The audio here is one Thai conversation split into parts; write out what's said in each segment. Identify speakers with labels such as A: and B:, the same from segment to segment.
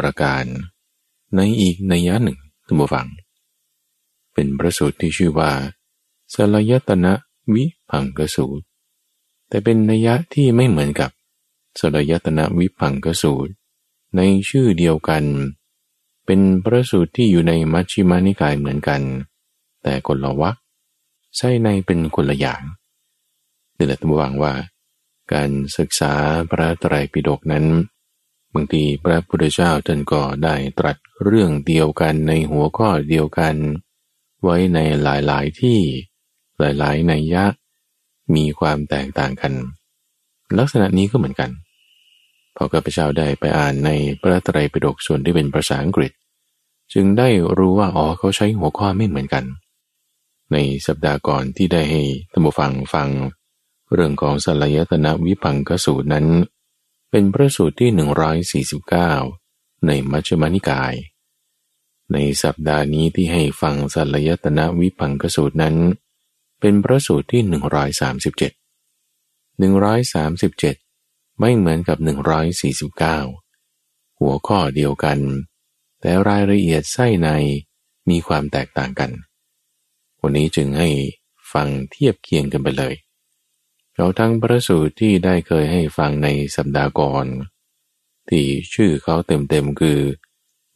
A: ประการในอีกนัยยะหนึ่งท่านผู้ฟัง เป็นประสูตรที่ชื่อว่าสลายตนะวิพังกสูตร แต่เป็นนัยยะที่ไม่เหมือนกับสลายตนะวิพังกสูตร ในชื่อเดียวกัน เป็นประสูตรที่อยู่ในมัชฌิมานิกายเหมือนกัน แต่คนละวรรคใช่ในเป็นคนละอย่างนี่แหละท่านผู้ฟังว่า การศึกษาพระไตรปิฎกนั้น บางทีพระพุทธเจ้าท่านก็ได้ตรัสเรื่องเดียวกันในหัวข้อเดียวกัน ไว้ในหลายๆที่ หลายๆในยะ มีความแตกต่างกัน ลักษณะนี้ก็เหมือนกันพอข้าพเจ้าได้ไปอ่านในพระไตรปิฎกส่วนที่เป็นภาษาอังกฤษ จึงได้รู้ว่าอ๋อเขาใช้หัวข้อไม่เหมือนกัน ในสัปดาห์ก่อนที่ได้ให้ท่านผู้ฟังฟัง เรื่องของสลายตนะวิพังกสูตรนั้น เป็นพระสูตรที่ 149 ในมัชฌิมานิกาย ในสัปดาห์นี้ที่ให้ฟังสัลยตนะวิพังกสูตรนั้น เป็นพระสูตรที่ 137 137 ไม่เหมือนกับ 149 หัวข้อเดียวกัน แต่รายละเอียดไส้ในมีความแตกต่างกัน วันนี้จึงให้ฟังเทียบเคียงกันไปเลย เราทั้งพระสูตรที่ได้เคยให้ฟังในสัปดาห์ก่อน ที่ชื่อเขาเต็มๆคือ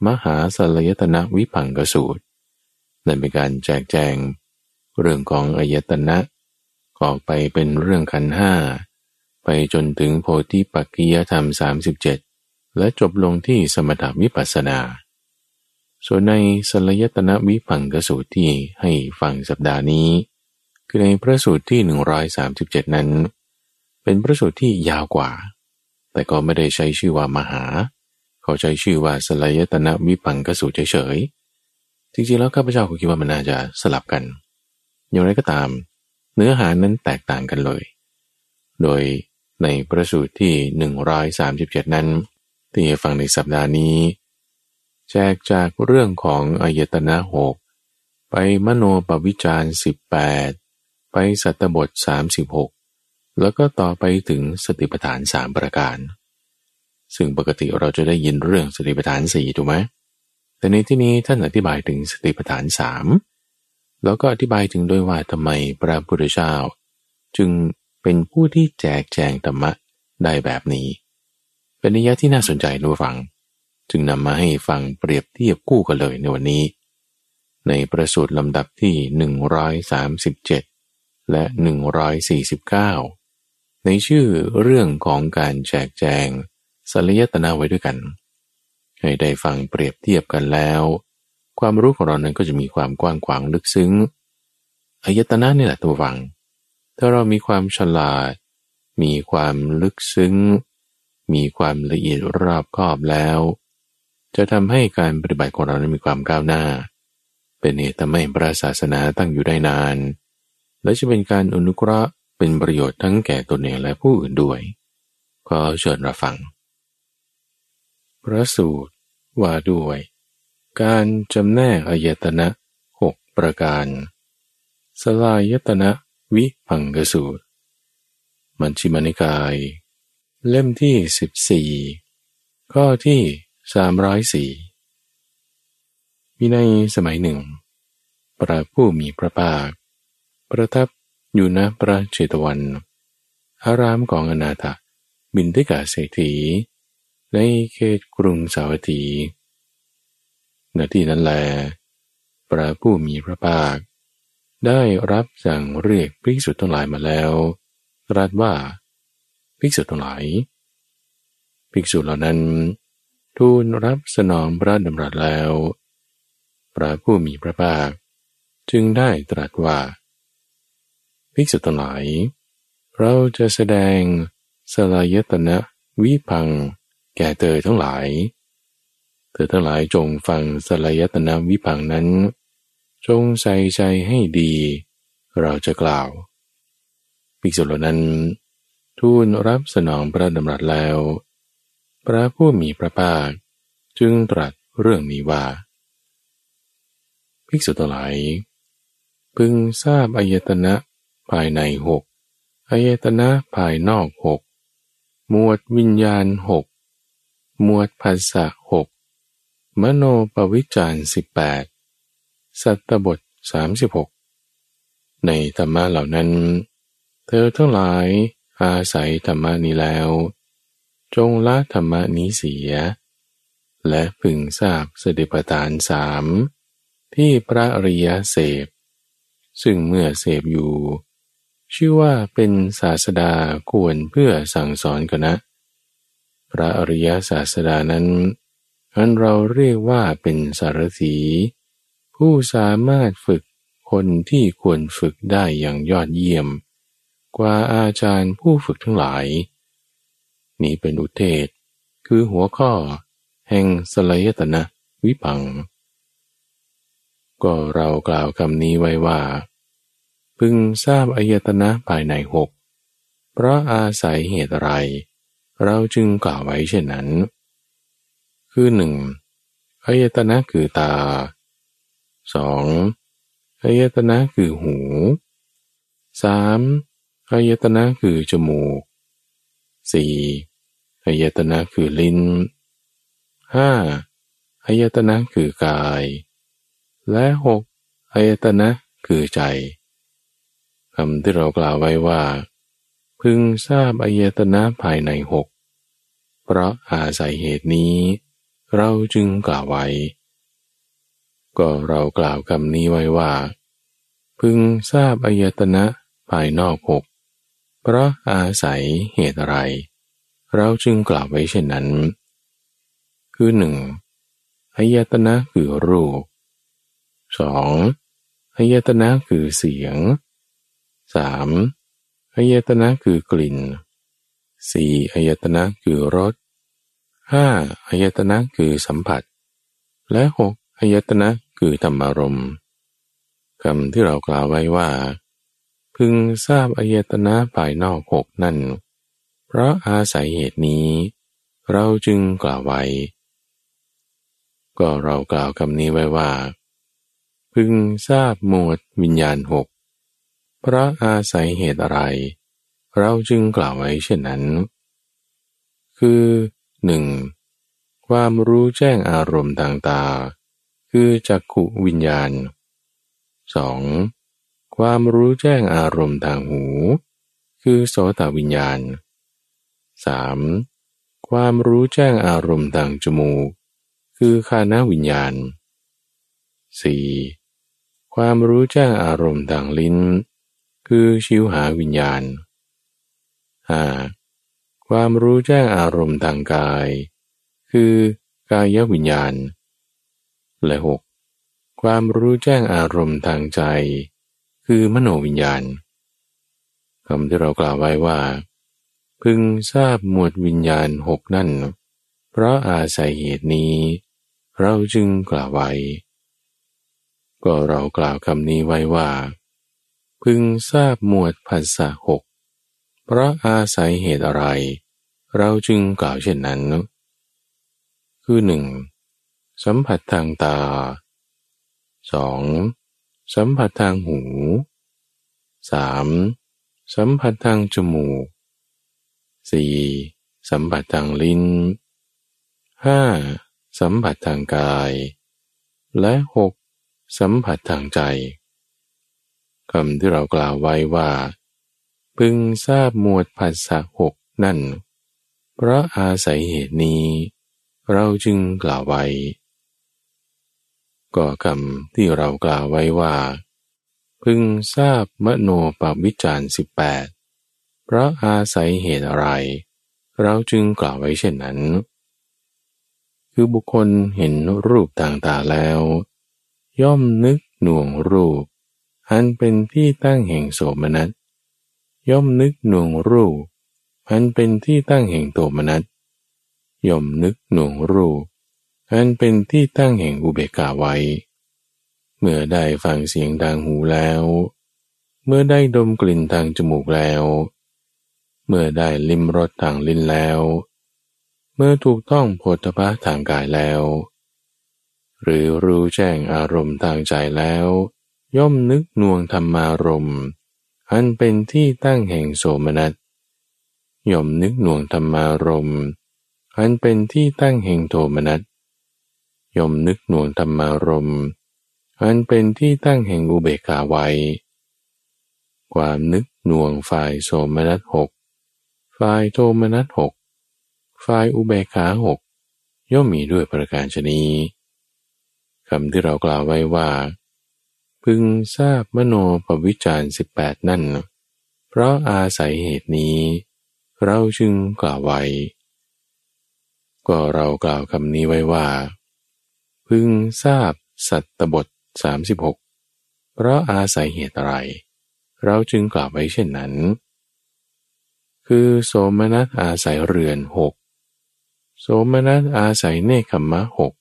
A: มหาสลยตนะวิพังกสูตร นั่นเป็นการแจกแจง เรื่องของอายตนะออกไปเป็นเรื่องขันห้าไปจนถึงโพธิปักกิยธรรม 37 และจบลงที่สมถวิปัสสนา ส่วนในสลยตนะวิพังกสูตรที่ให้ฟังสัปดาห์นี้ คือในพระสูตรที่ 137 นั้น เป็นพระสูตรที่ยาวกว่า แต่ก็ไม่ได้ใช้ชื่อว่ามหา เขาใช้ชื่อว่าสลายตนะวิปังกสูตรเฉยๆจริงๆแล้วข้าพเจ้าก็คิดว่ามันน่าจะสลับกัน อย่างไรก็ตาม เนื้อหานั้นแตกต่างกันเลย โดยในพระสูตรที่ 137 นั้น ที่ฟังในสัปดาห์นี้แจกจากเรื่องของอายตนะหกไปมโนปวิจารสิบแปด ไปสัตบท 36 แล้วก็ต่อไปถึงสติปัฏฐานสามประการ ซึ่งปกติเราจะได้ยินเรื่องสติปัฏฐานสี่ถูกไหมแต่ในที่นี้ท่านอธิบายถึงสติปัฏฐานสามแล้วก็อธิบายถึงด้วยว่าทำไมพระพุทธเจ้า จึงเป็นผู้ที่แจกแจงธรรมะได้แบบนี้ เป็นนิยะที่น่าสนใจนะฟัง จึงนำมาให้ฟังเปรียบเทียบคู่กันเลยในวันนี้ ในประสูตรลำดับที่ 137 และ 149 ในชื่อเรื่องของการแจกแจงสัลยตนาไว้ด้วยกัน ให้ได้ฟังเปรียบเทียบกันแล้ว ความรู้ของเรานั้นก็จะมีความกว้างขวางลึกซึ้งอายตนะนี่แหละตัวฟัง ถ้าเรามีความฉลาด มีความลึกซึ้ง มีความละเอียดรอบคอบแล้ว จะทำให้การปฏิบัติของเรานั้นมีความก้าวหน้า เป็นเหตุทำให้พระศาสนาตั้งอยู่ได้นาน และจะเป็นการอนุเคราะห์เป็นประโยชน์ทั้งแก่ตนเองและผู้อื่นด้วย ขอเชิญรับฟัง พระสูตรว่าด้วย การจำแนกอายตนะหกประการ สลายตนะวิพังกสูตร มัญชิมานิกาย เล่มที่สิบสี่ข้อที่สามร้อยสี่มีในสมัยหนึ่ง พระผู้มีพระภาค ประทับอยู่ณพระเชตวัน อารามของอนาถบินทิกาเศรษฐี ในเขตกรุงสาวัตถีณที่นั้นแล พระผู้มีพระภาค ได้รับสั่งเรียกภิกษุทั้งหลายมาแล้ว ตรัสว่าภิกษุทั้งหลาย ภิกษุเหล่านั้น ทูลรับสนองพระดำรัสแล้ว พระผู้มีพระภาค จึงได้ตรัสว่า ภิกษุทั้งหลาย เราจะแสดงสลายตนะวิพัง แก่เธอทั้งหลาย เธอทั้งหลายจงฟังสลายตนะวิพังนั้น จงใส่ใจให้ดี เราจะกล่าว ภิกษุเหล่านั้น ทูลรับสนองพระดำรัสแล้ว พระผู้มีพระภาคจึงตรัสเรื่องนี้ว่า ภิกษุทั้งหลายพึงทราบอายตนะ ภายในหกอายตนะภายนอกหกหมวดวิญญาณหกหมวดภาษาหกมโนปวิจารสิบแปดสัตตบทสามสิบหกในธรรมะเหล่านั้น เธอทั้งหลายอาศัยธรรมะนี้แล้ว จงละธรรมะนี้เสีย และพึงทราบสติปัฏฐานสามที่พระริยเสพ ซึ่งเมื่อเสพอยู่ ชื่อว่าเป็นศาสดาควรเพื่อสั่งสอนกันนะ พระอริยศาสดานั้นอันเราเรียกว่าเป็นสารถีผู้สามารถฝึกคนที่ควรฝึกได้อย่างยอดเยี่ยม กว่าอาจารย์ผู้ฝึกทั้งหลาย นี้เป็นอุเทศ คือหัวข้อ แห่งสลายตนะวิปัง ก็เรากล่าวคำนี้ไว้ว่า พึงทราบอายตนะภายในหกเพราะอาศัยเหตุไร เราจึงกล่าวไว้เช่นนั้น คือหนึ่งอายตนะคือตาสองอายตนะคือหูสามอายตนะคือจมูกสี่อายตนะคือลิ้นห้าอายตนะคือกาย และหกอายตนะคือใจ คำที่เรากล่าวไว้ว่า พึงทราบอายตนะภายในหกเพราะอาศัยเหตุนี้ เราจึงกล่าวไว้ ก็เรากล่าวคำนี้ไว้ว่า พึงทราบอายตนะภายนอกหกเพราะอาศัยเหตุอะไร เราจึงกล่าวไว้เช่นนั้น คือหนึ่งอายตนะคือรูปสองอายตนะคือเสียง สามอายตนะคือกลิ่นสี่อายตนะคือรสห้าอายตนะคือสัมผัส และหกอายตนะคือธรรมารมคำที่เรากล่าวไว้ว่า พึงทราบอายตนะภายนอกหกนั่น เพราะอาศัยเหตุนี้ เราจึงกล่าวไว้ ก็เรากล่าวคำนี้ไว้ว่า พึงทราบหมวดวิญญาณหก พระอาศัยเหตุอะไร เราจึงกล่าวไว้เช่นนั้น คือหนึ่งความรู้แจ้งอารมณ์ต่างๆคือจักขุวิญญาณ 2. ความรู้แจ้งอารมณ์ทางหู คือโสตวิญญาณ 3. ความรู้แจ้งอารมณ์ทางจมูก คือคานวิญญาณ 4. ความรู้แจ้งอารมณ์ทางลิ้น คือชิวหาวิญญาณ 5. ความรู้แจ้งอารมณ์ทางกาย คือกายวิญญาณ และ 6. ความรู้แจ้งอารมณ์ทางใจ คือมโนวิญญาณคำที่เรากล่าวไว้ว่า พึงทราบหมวดวิญญาณหกนั่น เพราะอาศัยเหตุนี้ เราจึงกล่าวไว้ ก็เรากล่าวคำนี้ไว้ว่า พึงทราบหมวดภาษาหกเพราะอาศัยเหตุอะไร เราจึงกล่าวเช่นนั้น คือหนึ่งสัมผัสทางตา 2. สัมผัสทางหู 3. สัมผัสทางจมูก 4. สัมผัสทางลิ้น 5. สัมผัสทางกาย และ 6. สัมผัสทางใจ คำที่เรากล่าวไว้ว่า พึงทราบหมวดภาษาหกนั่น เพราะอาศัยเหตุนี้ เราจึงกล่าวไว้ ก็คำที่เรากล่าวไว้ว่า พึงทราบมโนปวิจารสิบแปดเพราะอาศัยเหตุอะไร เราจึงกล่าวไว้เช่นนั้น คือบุคคลเห็นรูปต่างๆแล้ว ย่อมนึกหน่วงรูป อันเป็นที่ตั้งแห่งโสมนัส ย่อมนึกหน่วงรูปอันเป็นที่ตั้งแห่งโทมนัส ย่อมนึกหน่วงรูปอันเป็นที่ตั้งแห่งอุเบกขาไว้ เมื่อได้ฟังเสียงดังหูแล้ว เมื่อได้ดมกลิ่นทางจมูกแล้ว เมื่อได้ลิมรสทางลิ้นแล้ว เมื่อถูกต้องโพธพะทางกายแล้ว หรือรู้แจ้งอารมณ์ทางใจแล้ว ย่อมนึกน่วงธรรมารมณ์อันเป็นที่ตั้งแห่งโสมนัสย่อมนึกน่วงธรรมารมณ์อันเป็นที่ตั้งแห่งโทมนัสย่อมนึกน่วงธรรมารมณ์อันเป็นที่ตั้งแห่งอุเบกขาไว้ ความนึกน่วงฝ่ายโสมนัสหกฝ่ายโทมนัสหกฝ่ายอุเบกขาหกย่อมมีด้วยประการชนีคำที่เรากล่าวไว้ว่า พึงทราบมโนปวิจารสิบแปดนั่น เพราะอาศัยเหตุนี้ เราจึงกล่าวไว้ ก็เรากล่าวคำนี้ไว้ว่า พึงทราบสัตตบทสามสิบหกเพราะอาศัยเหตุอะไร เราจึงกล่าวไว้เช่นนั้น คือโสมนัสอาศัยเรือนหกโสมนัสอาศัยเนคขมะหก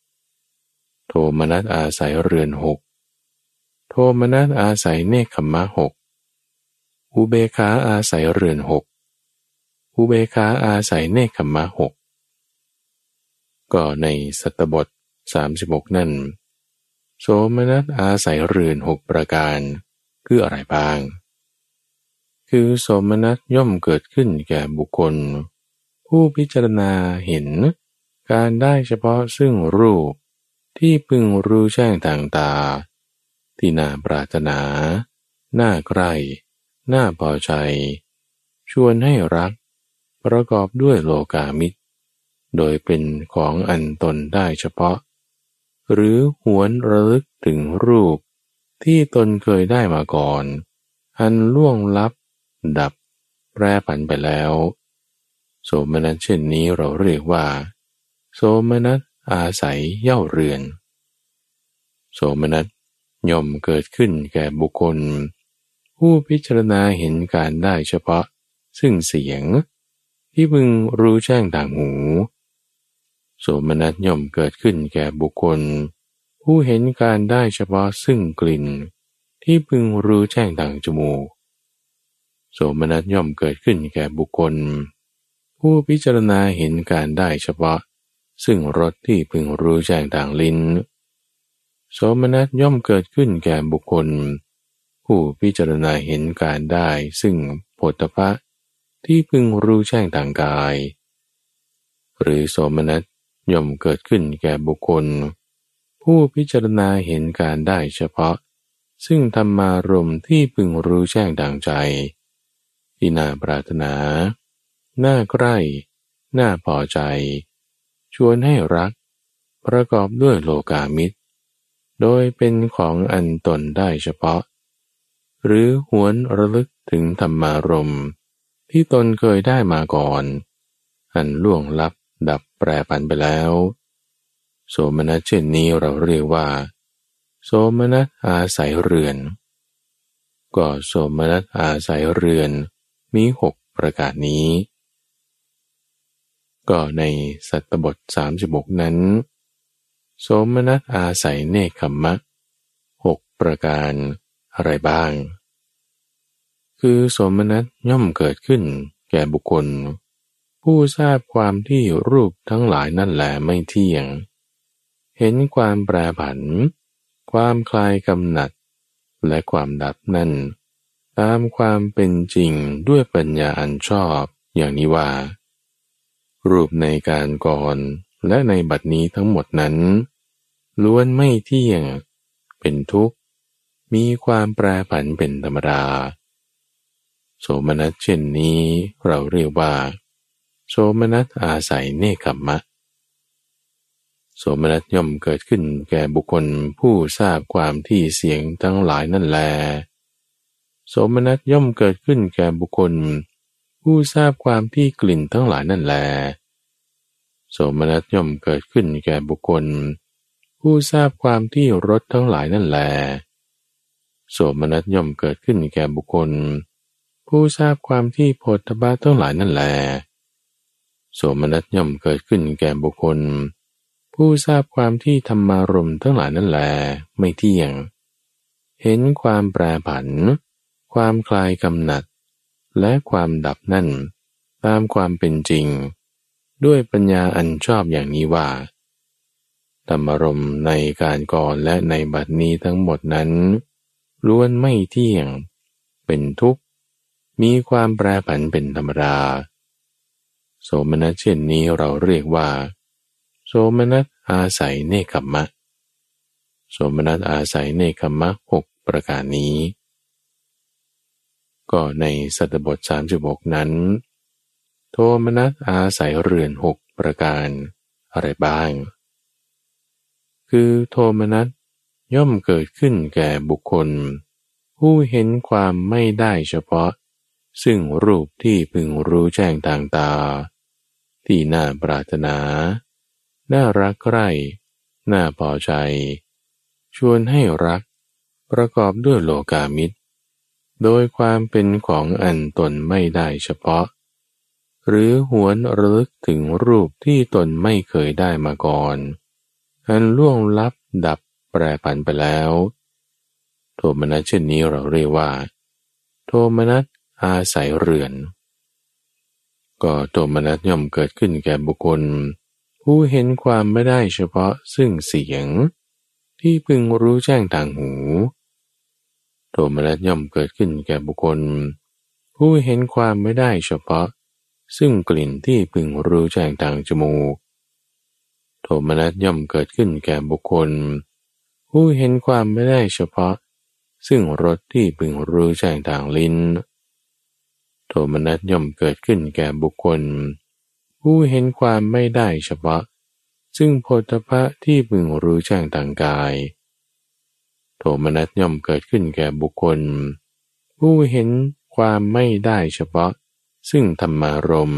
A: โทมนัสอาศัยเรือนหก โทมนัสอาศัยเนคขมะหกอุเบคาอาศัยเรือนหกอุเบคาอาศัยเนคขมะหกก็ในสัตบทสามสิบกนั่น โสมนัสอาศัยเรือนหกประการ คืออะไรบ้าง คือโสมนัสย่อมเกิดขึ้นแก่บุคคล ผู้พิจารณาเห็น การได้เฉพาะซึ่งรูปที่พึงรู้แจ้งต่างตา ที่น่าปรารถนา น่าใกล้น่าพอใจ ชวนให้รัก ประกอบด้วยโลกามิตร โดยเป็นของอันตนได้เฉพาะ หรือหวนระลึกถึงรูปที่ตนเคยได้มาก่อน อันล่วงลับ ดับ แปรผันไปแล้ว โสมนัสเช่นนี้เราเรียกว่า โสมนัสอาศัยเย่าเรือน โสมนัส ย่อมเกิดขึ้นแก่บุคคล ผู้พิจารณาเห็นการได้เฉพาะ ซึ่งเสียง ที่พึงรู้แจ้งต่างหูโสมนัสย่อมเกิดขึ้นแก่บุคคล ผู้เห็นการได้เฉพาะซึ่งกลิ่น ที่พึงรู้แจ้งต่างจมูก โสมนัสย่อมเกิดขึ้นแก่บุคคล ผู้พิจารณาเห็นการได้เฉพาะ ซึ่งรสที่พึงรู้แจ้งต่างลิ้น โสมนัสย่อมเกิดขึ้นแก่บุคคล ผู้พิจารณาเห็นการได้ ซึ่งโพธพะที่พึงรู้แจ้งต่างกาย หรือโสมนัสย่อมเกิดขึ้นแก่บุคคล ผู้พิจารณาเห็นการได้เฉพาะ ซึ่งธรรมารมที่พึงรู้แจ้งต่างใจ ที่น่าปรารถนา น่าใกล้ น่าพอใจ ชวนให้รัก ประกอบด้วยโลกามิตร โดยเป็นของอันตนได้เฉพาะ หรือหวนระลึกถึงธรรมารมที่ตนเคยได้มาก่อน อันล่วงลับดับแปรปันไปแล้ว โสมนัสเช่นนี้เราเรียกว่า โสมนัสอาศัยเรือน ก็โสมนัสอาศัยเรือนมีหกประกาศนี้ ก็ในสัตตบทสามสิบกนั้น โสมนัสอาศัยเนคขมะหกประการอะไรบ้าง คือโสมนัสย่อมเกิดขึ้นแก่บุคคล ผู้ทราบความที่รูปทั้งหลายนั่นแหละไม่เที่ยง เห็นความแปรผัน ความคลายกำหนัด และความดับนั่น ตามความเป็นจริงด้วยปัญญาอันชอบอย่างนี้ว่า รูปในการก่อนและในบัดนี้ทั้งหมดนั้น ล้วนไม่เที่ยง เป็นทุกข์ มีความแปรผันเป็นธรรมดา โสมนัสเช่นนี้เราเรียกว่า โสมนัสอาศัยเนคขมมะ โสมนัสย่อมเกิดขึ้นแก่บุคคลผู้ทราบความที่เสียงทั้งหลายนั่นแล โสมนัสย่อมเกิดขึ้นแก่บุคคล ผู้ทราบความที่กลิ่นทั้งหลายนั่นแล โสมนัสย่อมเกิดขึ้นแก่บุคคล ผู้ทราบความที่รสทั้งหลายนั่นแล โสมนัสย่อมเกิดขึ้นแก่บุคคล ผู้ทราบความที่โพธบาทั้งหลายนั่นแล โสมนัสย่อมเกิดขึ้นแก่บุคคล ผู้ทราบความที่ธรรมารมทั้งหลายนั่นแล ไม่เที่ยง เห็นความแปรผัน ความคลายกำหนัด และความดับนั่น ตามความเป็นจริง ด้วยปัญญาอันชอบอย่างนี้ว่า ธรรมรมในการก่อนและในบัดนี้ทั้งหมดนั้นล้วนไม่เที่ยง เป็นทุกข์ มีความแปรผันเป็นธรรมดาโสมนัสเช่นนี้เราเรียกว่า โสมนัสอาศัยเนคขมะ โสมนัสอาศัยเนคขมะหกประการนี้ ก็ในสัตบทสามสิบกนั้น โทมนัสอาศัยเรือนหกประการอะไรบ้าง คือโทมนัสย่อมเกิดขึ้นแก่บุคคล ผู้เห็นความไม่ได้เฉพาะ ซึ่งรูปที่พึงรู้แจ้งทางตา ที่น่าปรารถนา น่ารักใคร่น่าพอใจ ชวนให้รัก ประกอบด้วยโลกามิตร โดยความเป็นของอันตนไม่ได้เฉพาะ หรือหวนระลึกถึงรูปที่ตนไม่เคยได้มาก่อน อันล่วงลับดับแปรผันไปแล้ว โทมนัสเช่นนี้เราเรียกว่า โทมนัสอาศัยเรือน ก็โทมนัสย่อมเกิดขึ้นแก่บุคคล ผู้เห็นความไม่ได้เฉพาะซึ่งเสียง ที่พึงรู้แจ้งทางหู โทมนัสย่อมเกิดขึ้นแก่บุคคล ผู้เห็นความไม่ได้เฉพาะ ซึ่งกลิ่นที่พึงรู้แจ้งทางจมูก โทมนัสย่อมเกิดขึ้นแก่บุคคล ผู้เห็นความไม่ได้เฉพาะ ซึ่งรสที่พึงรู้แจ้งทางลิ้น โทมนัสย่อมเกิดขึ้นแก่บุคคล ผู้เห็นความไม่ได้เฉพาะ ซึ่งโพธพะที่พึงรู้แจ้งต่างกาย โทมนัสย่อมเกิดขึ้นแก่บุคคล ผู้เห็นความไม่ได้เฉพาะ ซึ่งธรรมารม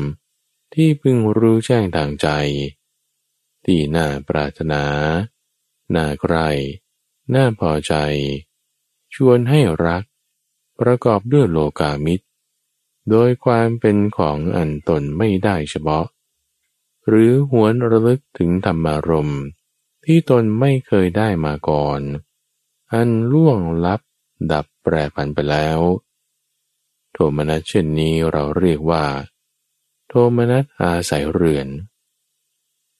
A: ที่พึงรู้แจ้งทางใจ ที่น่าปรารถนา น่าใครน่าพอใจ ชวนให้รัก ประกอบด้วยโลกามิตร โดยความเป็นของอันตนไม่ได้เฉพาะ หรือหวนระลึกถึงธรรมารมณ์ที่ตนไม่เคยได้มาก่อน อันล่วงลับดับแปรผันไปแล้ว โทมนัสเช่นนี้เราเรียกว่า โทมนัสอาศัยเรือน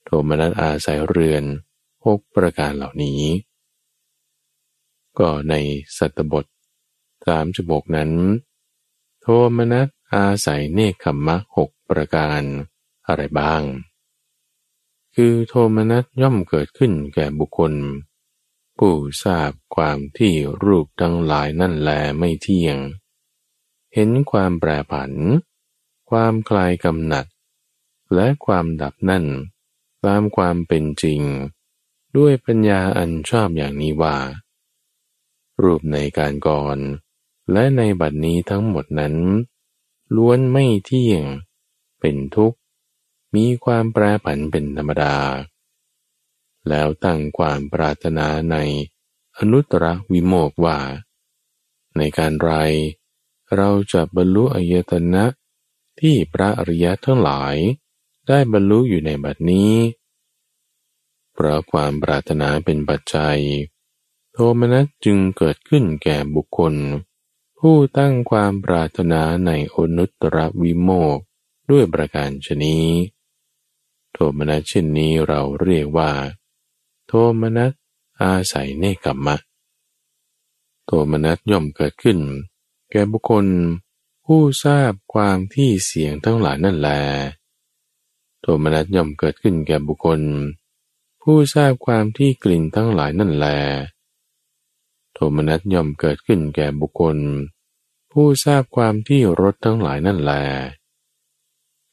A: โทมนัสอาศัยเรือนหกประการเหล่านี้ ก็ในสัตบทสามจบกนั้น โทมนัสอาศัยเนคขมมะหกประการอะไรบ้าง คือโทมนัสย่อมเกิดขึ้นแก่บุคคล ผู้ทราบความที่รูปทั้งหลายนั่นแลไม่เที่ยง เห็นความแปรผัน ความคลายกำหนัด และความดับนั่น ตามความเป็นจริง ด้วยปัญญาอันชอบอย่างนี้ว่า รูปในการก่อน และในบัดนี้ทั้งหมดนั้น ล้วนไม่เที่ยง เป็นทุกข์ มีความแปรผันเป็นธรรมดา แล้วตั้งความปรารถนาในอนุตตรวิโมกว่า ในการไร เราจะบรรลุอายตนะที่พระอริยะทั้งหลาย ได้บรรลุอยู่ในบัดนี้ เพราะความปรารถนาเป็นปัจจัย โทมนัสจึงเกิดขึ้นแก่บุคคล ผู้ตั้งความปรารถนาในอนุตตรวิโมกด้วยประการชนี้ โทมนัสเช่นนี้เราเรียกว่า โทมนัสอาศัยเนกขมมะโทมนัสย่อมเกิดขึ้น แก่บุคคล ผู้ทราบความที่เสียงทั้งหลายนั่นแล โทมนัสย่อมเกิดขึ้นแก่บุคคล ผู้ทราบความที่กลิ่นทั้งหลายนั่นแล โทมนัสย่อมเกิดขึ้นแก่บุคคล ผู้ทราบความที่รสทั้งหลายนั่นแล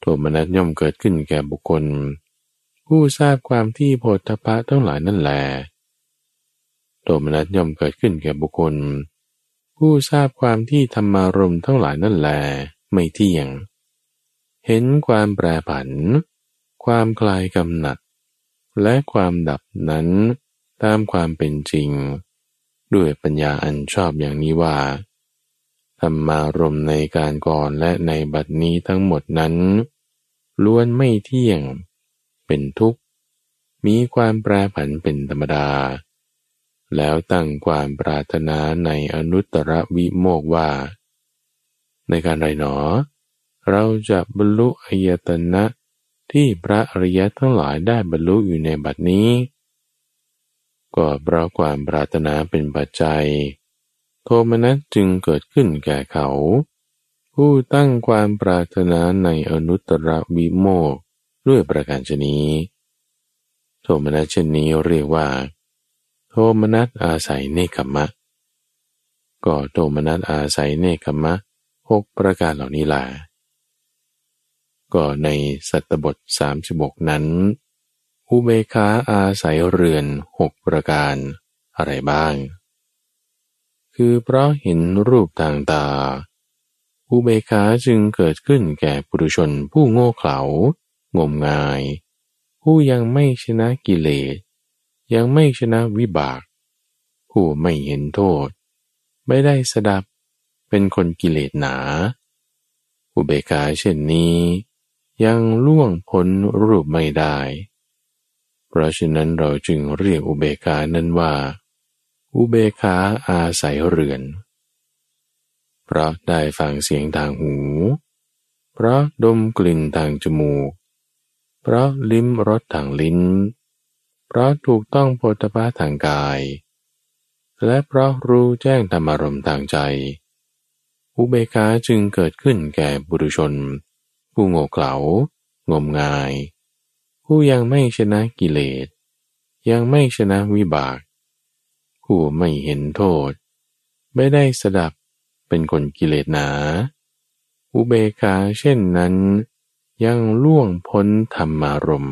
A: โทมนัสย่อมเกิดขึ้นแก่บุคคล ผู้ทราบความที่โพธพะทั้งหลายนั่นแหลโทมนัสย่อมเกิดขึ้นแก่บุคคล ผู้ทราบความที่ธรรมารมทั้งหลายนั่นแหลไม่เที่ยงเห็นความแปรผัน ความคลายกำหนัด และความดับนั้นตามความเป็นจริง ด้วยปัญญาอันชอบอย่างนี้ว่าธรรมารมในการก่อนและในบัดนี้ทั้งหมดนั้น ล้วนไม่เที่ยง เป็นทุกข์ มีความแปรผันเป็นธรรมดา แล้วตั้งความปรารถนาในอนุตตรวิโมกว่า ในการไรหนอ เราจะบรรลุอายตนะ ที่พระอริยทั้งหลายได้บรรลุอยู่ในบัดนี้ ก็เพราะความปรารถนาเป็นปัจจัย โทมนัสจึงเกิดขึ้นแก่เขา ผู้ตั้งความปรารถนาในอนุตตรวิโมกด้วยประการชนีโทมนัสเช่นนี้เรียกว่า โทมนัสอาศัยเนคขมะ ก็โทมนัสอาศัยเนคขมะหกประการเหล่านี้แหละ ก็ในสัตบทสามสิบกนั้น อุเบกขาอาศัยเรือนหกประการอะไรบ้าง คือเพราะเห็นรูปทางตา อุเบกขาจึงเกิดขึ้นแก่ปุถุชนผู้โง่เขลางมงาย ผู้ยังไม่ชนะกิเลส ยังไม่ชนะวิบาก ผู้ไม่เห็นโทษ ไม่ได้สดับเป็นคนกิเลสหนา อุเบกขาเช่นนี้ ยังล่วงพ้นรูปไม่ได้ เพราะฉะนั้นเราจึงเรียกอุเบกานั้นว่า อุเบกาอาศัยเรือน เพราะได้ฟังเสียงทางหู เพราะดมกลิ่นทางจมูก เพราะลิ้มรสทางลิ้น เพราะถูกต้องโพธภาทางกาย และเพราะรู้แจ้งธรรมารมทางใจ อุเบกาจึงเกิดขึ้นแก่บุรุชน ผู้โง่เขลางมงาย ผู้ยังไม่ชนะกิเลส ยังไม่ชนะวิบาก ผู้ไม่เห็นโทษ ไม่ได้สดับเป็นคนกิเลสหนา อุเบกาเช่นนั้น ยังล่วงพ้นธรรมารม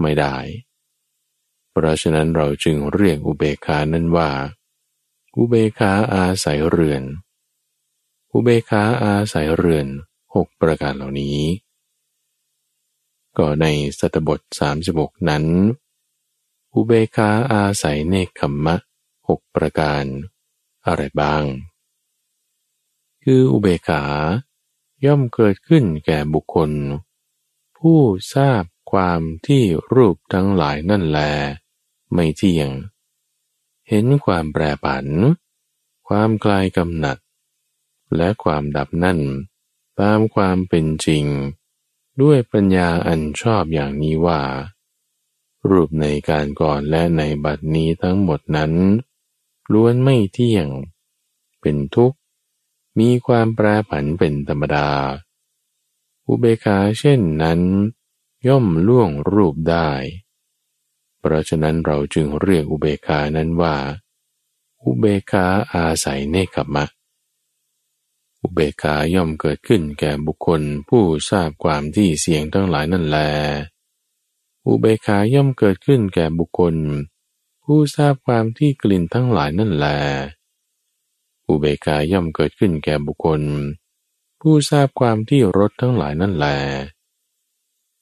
A: ไม่ได้ เพราะฉะนั้นเราจึงเรียกอุเบกานั้นว่า อุเบกาอาศัยเรือน อุเบกาอาศัยเรือน หกประการเหล่านี้ ก็ในสัตบท36 นั้น อุเบคาอาศัยเนคขมมะหกประการอะไรบ้าง คืออุเบกาย่อมเกิดขึ้นแก่บุคคล ผู้ทราบความที่รูปทั้งหลายนั่นแล ไม่เที่ยง เห็นความแปรผัน ความกลายกำหนัด และความดับนั่น ตามความเป็นจริง ด้วยปัญญาอันชอบอย่างนี้ว่า รูปในการก่อนและในบัดนี้ทั้งหมดนั้น ล้วนไม่เที่ยง เป็นทุกข์ มีความแปรผันเป็นธรรมดา อุเบกาเช่นนั้น ย่อมล่วงรูปได้ เพราะฉะนั้นเราจึงเรียกอุเบกานั้นว่า อุเบกาอาศัยเนคขมะ อุเบกขาย่อมเกิดขึ้นแก่บุคคลผู้ทราบความที่เสียงทั้งหลายนั่นแล อุเบกขาย่อมเกิดขึ้นแก่บุคคล ผู้ทราบความที่กลิ่นทั้งหลายนั่นแล อุเบกขาย่อมเกิดขึ้นแก่บุคคล ผู้ทราบความที่รสทั้งหลายนั่นแล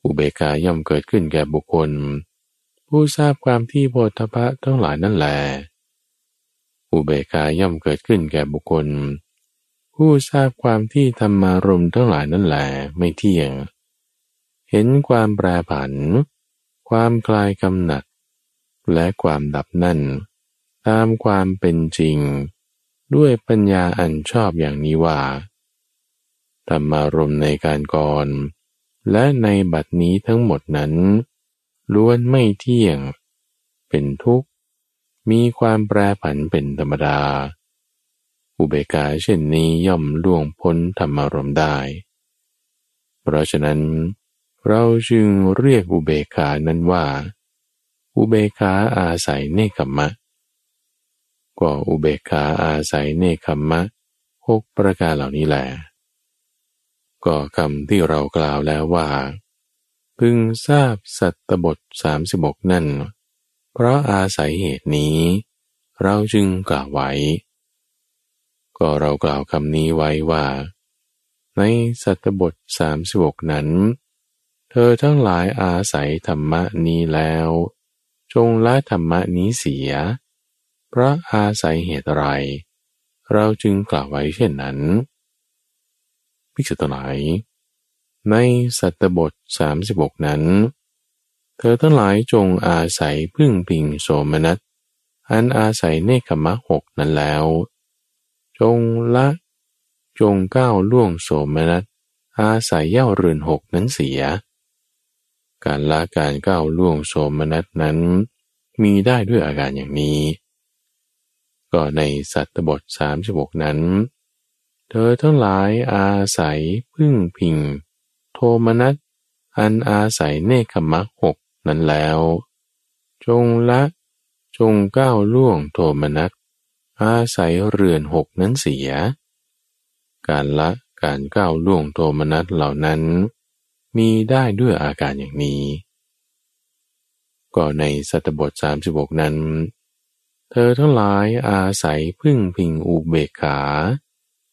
A: อุเบกขาย่อมเกิดขึ้นแก่บุคคล ผู้ทราบความที่โพธพะทั้งหลายนั่นแล อุเบกขาย่อมเกิดขึ้นแก่บุคคล ผู้ทราบความที่ธรรมารมทั้งหลายนั่นแหละไม่เที่ยง เห็นความแปรผัน ความคลายกำหนัด และความดับนั่น ตามความเป็นจริง ด้วยปัญญาอันชอบอย่างนี้ว่า ธรรมารมในการก่อน และในบัดนี้ทั้งหมดนั้น ล้วนไม่เที่ยง เป็นทุกข์ มีความแปรผันเป็นธรรมดา อุเบกาเช่นนี้ย่อมล่วงพ้นธรรมารมได้ เพราะฉะนั้น เราจึงเรียกอุเบกานั้นว่า อุเบกาอาศัยเนคขมะก็อุเบกขาอาศัยเนคขมะหกประการเหล่านี้แหละก็คำที่เรากล่าวแล้วว่า พึงทราบสัตตบทสามสิบกนั่น เพราะอาศัยเหตุนี้ เราจึงกล่าวไว้ ก็เรากล่าวคำนี้ไว้ว่า ในสัตตบทสามสิบกนั้น เธอทั้งหลายอาศัยธรรมนี้แล้ว จงละธรรมนี้เสีย เพราะอาศัยเหตุไร เราจึงกล่าวไว้เช่นนั้นภิกษุทั้งหลาย ในสัตตบทสามสิบกนั้น เธอทั้งหลายจงอาศัยพึ่งพิงโสมนัสอันอาศัยเนคขมะหกนั้นแล้ว จงละ จงก้าวล่วงโสมนัสอาศัยเย่าเรือนหกนั้นเสีย การละการก้าวล่วงโสมนัสนั้น มีได้ด้วยอาการอย่างนี้ ก็ในสัตตบทสามสิบกนั้น เธอทั้งหลายอาศัยพึ่งพิง โทมนัสอันอาศัยเนคขมะหกนั้นแล้ว จงละจงก้าวล่วงโทมนัส อาศัยเรือนหกนั้นเสีย การละการก้าวล่วงโทมนัสเหล่านั้น มีได้ด้วยอาการอย่างนี้ ก็ในสัตบทสามสิบกนั้น เธอทั้งหลายอาศัยพึ่งพิงอุเบกขา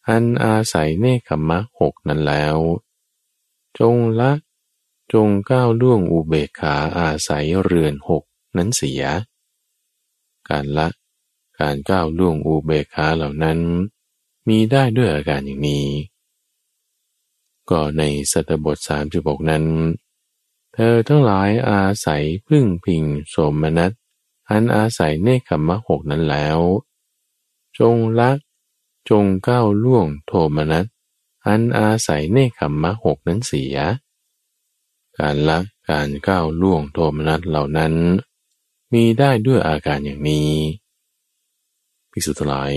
A: อันอาศัยเนคขมะหกนั้นแล้ว จงละจงก้าวล่วงอุเบกขาอาศัยเรือนหกนั้นเสีย การละ การก้าวล่วงอุเบกขาเหล่านั้น มีได้ด้วยอาการอย่างนี้ ก็ในสัตบทสามสิบกนั้น เธอทั้งหลายอาศัยพึ่งพิงสมนัตอันอาศัยเนคขมะหกนั้นแล้ว จงละจงก้าวล่วงโทมนัตอันอาศัยเนคขมมะหกนั้นเสีย การละการก้าวล่วงโทมนัสเหล่านั้น มีได้ด้วยอาการอย่างนี้ พิสุทธิ์หลาย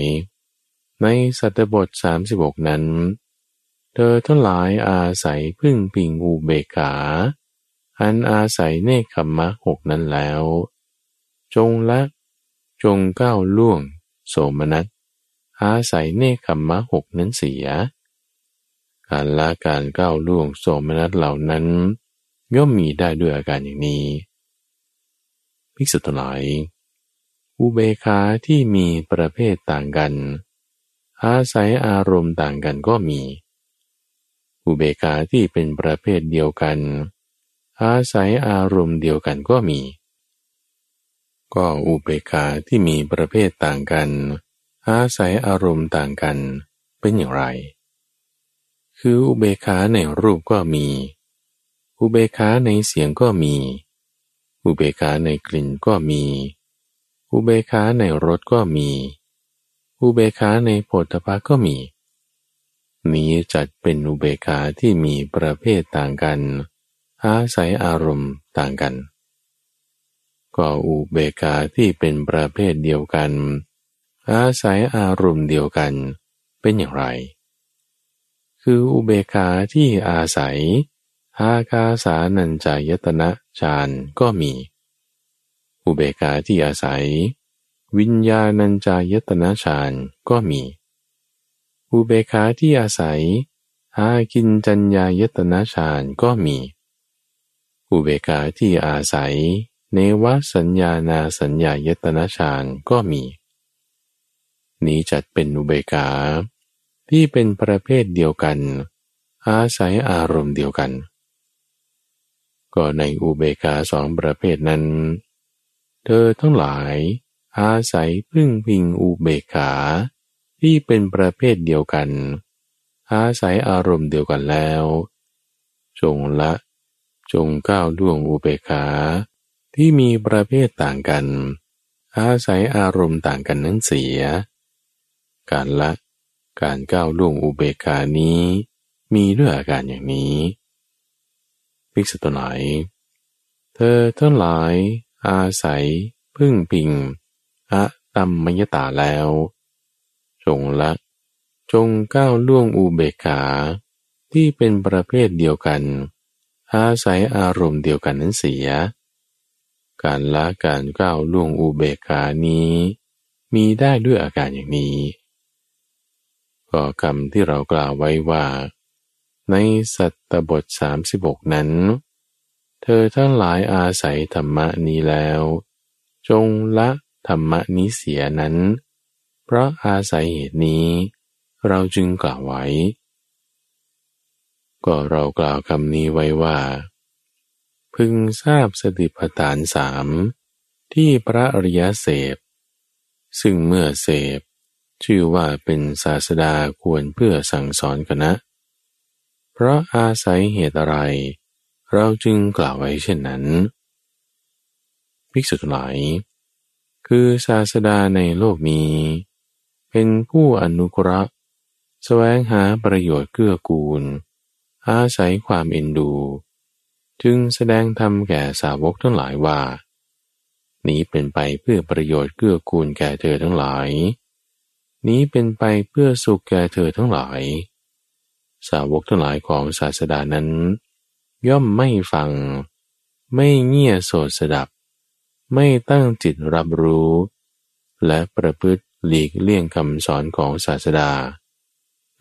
A: ในสัตบทสามสิบกนั้น เธอทั้งหลายอาศัยพึ่งพิงอุเบกขา อันอาศัยเนคขมมะหกนั้นแล้ว จงละจงก้าวล่วง โสมนัสอาศัยเนคขมมะหกนั้นเสีย การละการก้าวล่วงโสมนัสเหล่านั้น ย่อมมีได้ด้วยอาการอย่างนี้ ภิกษุทั้งหลาย อุเบคาที่มีประเภทต่างกัน อาศัยอารมณ์ต่างกันก็มี อุเบคาที่เป็นประเภทเดียวกัน อาศัยอารมณ์เดียวกันก็มี ก็อุเบคาที่มีประเภทต่างกัน อาศัยอารมณ์ต่างกันเป็นอย่างไร คืออุเบกขาในรูปก็มี อุเบกขาในเสียงก็มี อุเบกขาในกลิ่นก็มี อุเบกขาในรสก็มี อุเบกขาในโผฏฐะก็มี นี้จัดเป็นอุเบกขาที่มีประเภทต่างกัน อาศัยอารมณ์ต่างกัน ก็อุเบกขาที่เป็นประเภทเดียวกัน อาศัยอารมณ์เดียวกัน เป็นอย่างไร คืออุเบกขาที่อาศัยอากาสานัญจายตนะฌานก็มี อุเบกขาที่อาศัย วิญญาณัญจายตนะฌานก็มี อุเบกขาที่อาศัยอากินจัญญายตนะฌานก็มี อุเบกขาที่อาศัย เนวสัญญานาสัญญายตนะฌานก็มี นี้จัดเป็นอุเบกขาที่เป็นประเภทเดียวกัน อาศัยอารมณ์เดียวกัน ก็ในอุเบกขาสองประเภทนั้น เธอทั้งหลาย อาศัยพึ่งพิงอุเบกขา ที่เป็นประเภทเดียวกัน อาศัยอารมณ์เดียวกันแล้ว จงละ จงก้าวล่วงอุเบกขา ที่มีประเภทต่างกัน อาศัยอารมณ์ต่างกันนั้นเสีย การละ การก้าวล่วงอุเบกขานี้ มีด้วยอาการอย่างนี้ภิกษุตัวไหน เธอทั้งหลาย อาศัย พึ่งพิงอะตัมมยตาแล้ว จงละจงก้าวล่วงอุเบกขาที่เป็นประเภทเดียวกัน อาศัยอารมณ์เดียวกันนั้นเสีย การละการก้าวล่วงอุเบกขานี้ มีได้ด้วยอาการอย่างนี้ ก็คำที่เรากล่าวไว้ว่า ในสัตตบทสามสิบกนั้น อทั้งหลายอาศัยธรรมะนี้แล้ว จงละธรรมะนี้เสียนั้น เพราะอาศัยเหตุนี้ เราจึงกล่าวไว้ ก็เรากล่าวคำนี้ไว้ว่า พึงทราบสติปัฏฐานสามที่พระอริยเสพ ซึ่งเมื่อเสพ ชื่อว่าเป็นศาสดาควรเพื่อสั่งสอนกันนะ เพราะอาศัยเหตุอะไร เราจึงกล่าวไว้เช่นนั้น ภิกษุทั้งหลาย คือศาสดาในโลกนี้ เป็นผู้อนุกรห์แสวงหาประโยชน์เกื้อกูล อาศัยความเอ็นดู จึงแสดงธรรมแก่สาวกทั้งหลายว่า นี้เป็นไปเพื่อประโยชน์เกื้อกูลแก่เธอทั้งหลาย นี้เป็นไปเพื่อสุขแก่เธอทั้งหลาย สาวกทั้งหลายของศาสดานั้น ย่อมไม่ฟัง ไม่เงี่ยโสดสดับ ไม่ตั้งจิตรับรู้ และประพฤติหลีกเลี่ยงคำสอนของศาสดา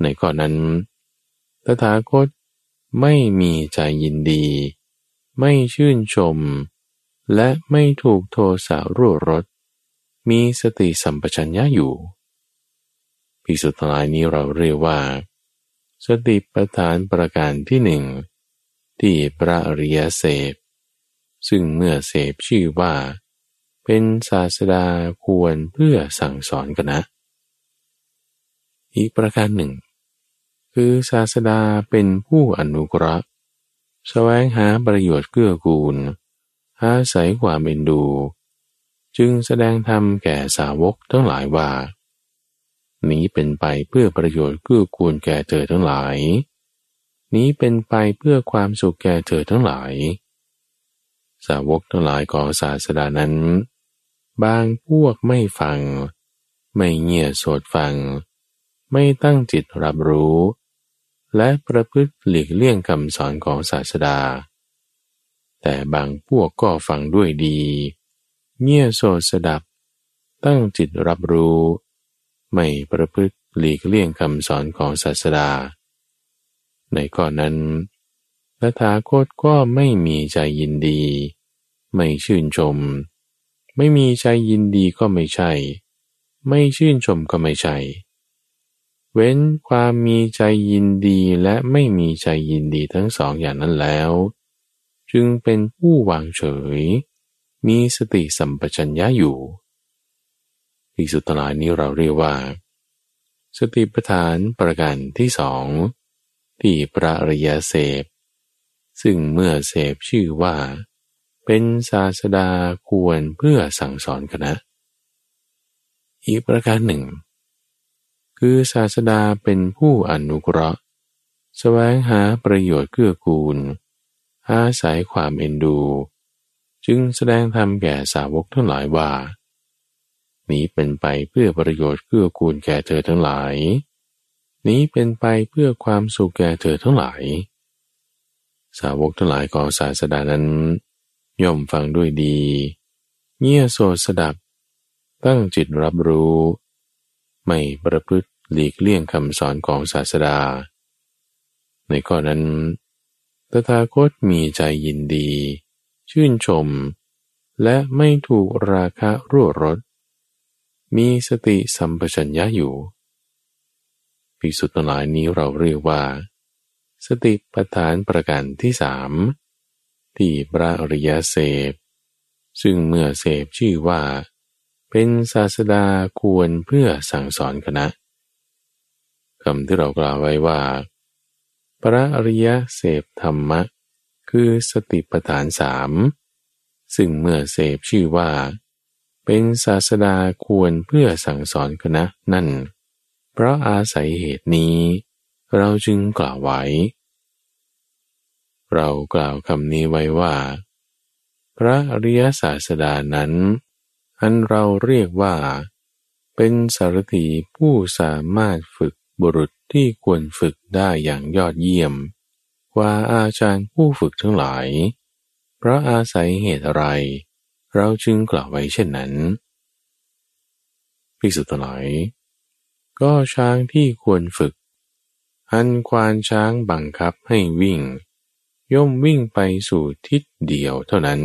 A: ในข้อนั้น ตถาคตไม่มีใจยินดี ไม่ชื่นชม และไม่ถูกโทสะรั่วรถมีสติสัมปชัญญะอยู่พิสุทธิ์ลายนี้เราเรียกว่า สติปัฏฐานประการที่หนึ่ง ที่พระอริยเสพ ซึ่งเมื่อเสพชื่อว่า เป็นศาสดาควรเพื่อสั่งสอนกันนะ อีกประการหนึ่ง คือศาสดาเป็นผู้อนุกระแสวงหาประโยชน์เกื้อกูลอาศัยความเอ็นดู จึงแสดงธรรมแก่สาวกทั้งหลายว่า นี้เป็นไปเพื่อประโยชน์เกื้อกูลแก่เธอทั้งหลาย นี้เป็นไปเพื่อความสุขแก่เธอทั้งหลาย สาวกทั้งหลายของศาสดานั้น บางพวกไม่ฟัง ไม่เงี่ยโสดฟัง ไม่ตั้งจิตรับรู้ และประพฤติหลีกเลี่ยงคำสอนของศาสดา แต่บางพวกก็ฟังด้วยดี เงี่ยโสดสดับ ตั้งจิตรับรู้ ไม่ประพฤติหลีกเลี่ยงคำสอนของศาสดา ในข้อนั้นพระถาคตก็ไม่มีใจยินดี ไม่ชื่นชม ไม่มีใจยินดีก็ไม่ใช่ ไม่ชื่นชมก็ไม่ใช่ เว้นความมีใจยินดีและไม่มีใจยินดีทั้งสองอย่างนั้นแล้ว จึงเป็นผู้วางเฉย มีสติสัมปชัญญะอยู่อีกสุดท้ายนี้เราเรียกว่า สติปัฏฐานประการที่สอง ที่พระริยเสพ ซึ่งเมื่อเสพชื่อว่า เป็นศาสดาควรเพื่อสั่งสอนคณะ อีกประการหนึ่ง คือศาสดาเป็นผู้อนุเคราะห์แสวงหาประโยชน์เกื้อกูล อาศัยความเอ็นดู จึงแสดงธรรมแก่สาวกทั้งหลายว่า นี้เป็นไปเพื่อประโยชน์เพื่อกูลแก่เธอทั้งหลาย นี้เป็นไปเพื่อความสุขแก่เธอทั้งหลาย สาวกทั้งหลายของศาสดานั้น ย่อมฟังด้วยดี เงี่ยโสดสดับ ตั้งจิตรับรู้ ไม่ประพฤติหลีกเลี่ยงคำสอนของศาสดา ในข้อนั้นตถาคตมีใจยินดี ชื่นชม และไม่ถูกราคะรั่วรดมีสติสัมปชัญญะอยู่ ภิกษุทั้งหลายนี้เราเรียกว่า สติปัฏฐานประการที่สามที่พระอริยเสพซึ่งเมื่อเสพชื่อว่า เป็นศาสดาควรเพื่อสั่งสอนคณะคำที่เรากล่าวไว้ว่า พระอริยเสพธรรมะ คือสติปัฏฐานสามซึ่งเมื่อเสพชื่อว่า เป็นศาสดาควรเพื่อสั่งสอนคณะนั่น เพราะอาศัยเหตุนี้ เราจึงกล่าวไว้ เรากล่าวคำนี้ไว้ว่า พระอริยศาสดานั้น อันเราเรียกว่า เป็นสารถีผู้สามารถฝึกบุรุษที่ควรฝึกได้อย่างยอดเยี่ยม กว่าอาจารย์ผู้ฝึกทั้งหลาย เพราะอาศัยเหตุอะไร เราจึงกล่าวไว้เช่นนั้นพิสุทธิ์หลาย ก็ช้างที่ควรฝึก อันควานช้างบังคับให้วิ่ง ย่อมวิ่งไปสู่ทิศเดียวเท่านั้น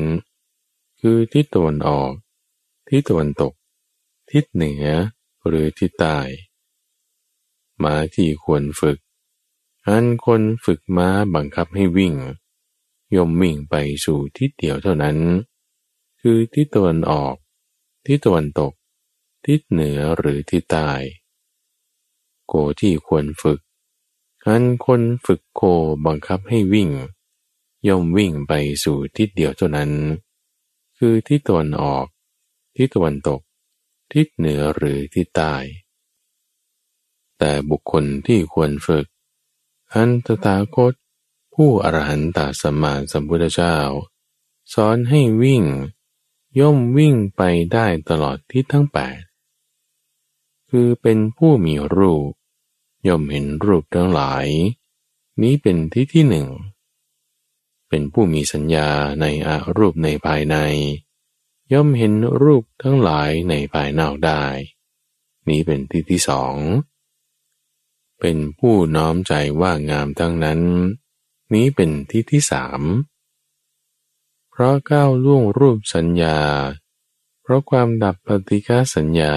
A: คือทิศตะวันออก ทิศตะวันตก ทิศเหนือหรือทิศใต้ม้าที่ควรฝึก อันคนฝึกม้าบังคับให้วิ่ง ย่อมวิ่งไปสู่ทิศเดียวเท่านั้น คือทิศตะวันออก ทิศตะวันตก ทิศเหนือหรือทิศใต้ โกที่ควรฝึกอันคนฝึกโคบังคับให้วิ่ง ย่อมวิ่งไปสู่ทิศเดียวเท่านั้น คือทิศตะวันออก ทิศตะวันตก ทิศเหนือหรือทิศใต้แต่บุคคลที่ควรฝึกอันตถาคต ผู้อรหันตสัมมาสัมพุทธเจ้า สอนให้วิ่ง ย่อมวิ่งไปได้ตลอดทิศทั้งแปดคือเป็นผู้มีรูป ย่อมเห็นรูปทั้งหลาย นี้เป็นที่ที่หนึ่ง เป็นผู้มีสัญญาในอารูปในภายใน ย่อมเห็นรูปทั้งหลายในภายนอกได้ นี้เป็นที่ที่สอง เป็นผู้น้อมใจว่างามทั้งนั้น นี้เป็นที่ที่สาม เพราะก้าวล่วงรูปสัญญา เพราะความดับปฏิฆาสัญญา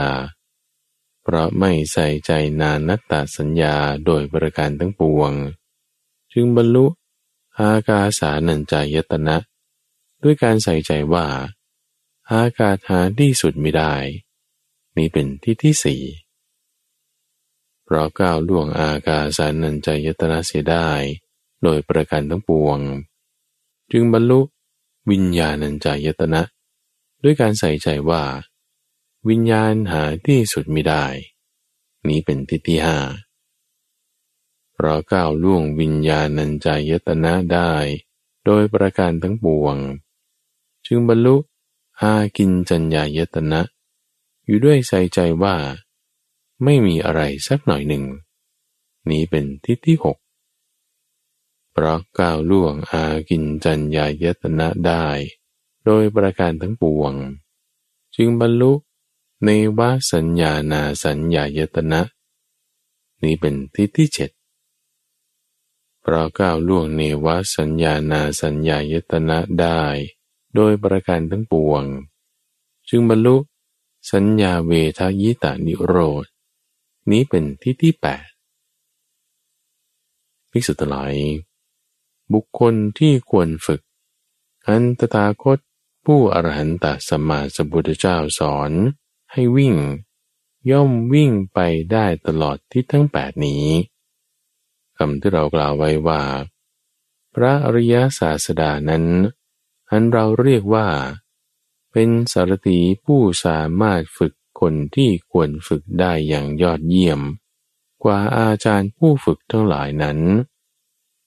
A: เพราะไม่ใส่ใจนานัตตสัญญาโดยประการทั้งปวง จึงบรรลุอากาสานัญจายตนะ ด้วยการใส่ใจว่า อากาศหาที่สุดไม่ได้ นี้เป็นที่ที่สี่เพราะก้าวล่วงอากาสานัญจายตนะเสียได้ โดยประการทั้งปวง จึงบรรลุวิญญาณัญจายตนะ ด้วยการใส่ใจว่า วิญญาณหาที่สุดม่ได้ นี้เป็นทิฏฐิห้าเพราะก้าวล่วงวิญญาณัญจายตนะได้ โดยประการทั้งปวง จึงบรรลุอากินจัญญายตนะ อยู่ด้วยใส่ใจว่า ไม่มีอะไรสักหน่อยหนึ่ง นี้เป็นทิศที่หกเพราะก้าวล่วงอากินจัญญายตนะได้ โดยประการทั้งปวง จึงบรรลุ ในวาสัญญานาสัญญายตนะ นี้เป็นทิศที่เจ็ดเพราะก้าวล่วงในวสัญญานาสัญญายตนะได้ โดยประการทั้งปวง จึงบรรลุสัญญาเวทายตานิโรธนี้เป็นที่ที่แปดภิกษุทั้งหลายบุคคลที่ควรฝึก อันตถาคตผู้อรหันตสัมมาสัมพุทธเจ้าสอน ให้วิ่ง ย่อมวิ่งไปได้ตลอดที่ทั้งแปดนี้คำที่เรากล่าวไว้ว่า พระอริยศาสดานั้นอันเราเรียกว่า เป็นสารตีผู้สามารถฝึกคนที่ควรฝึกได้อย่างยอดเยี่ยม กว่าอาจารย์ผู้ฝึกทั้งหลายนั้น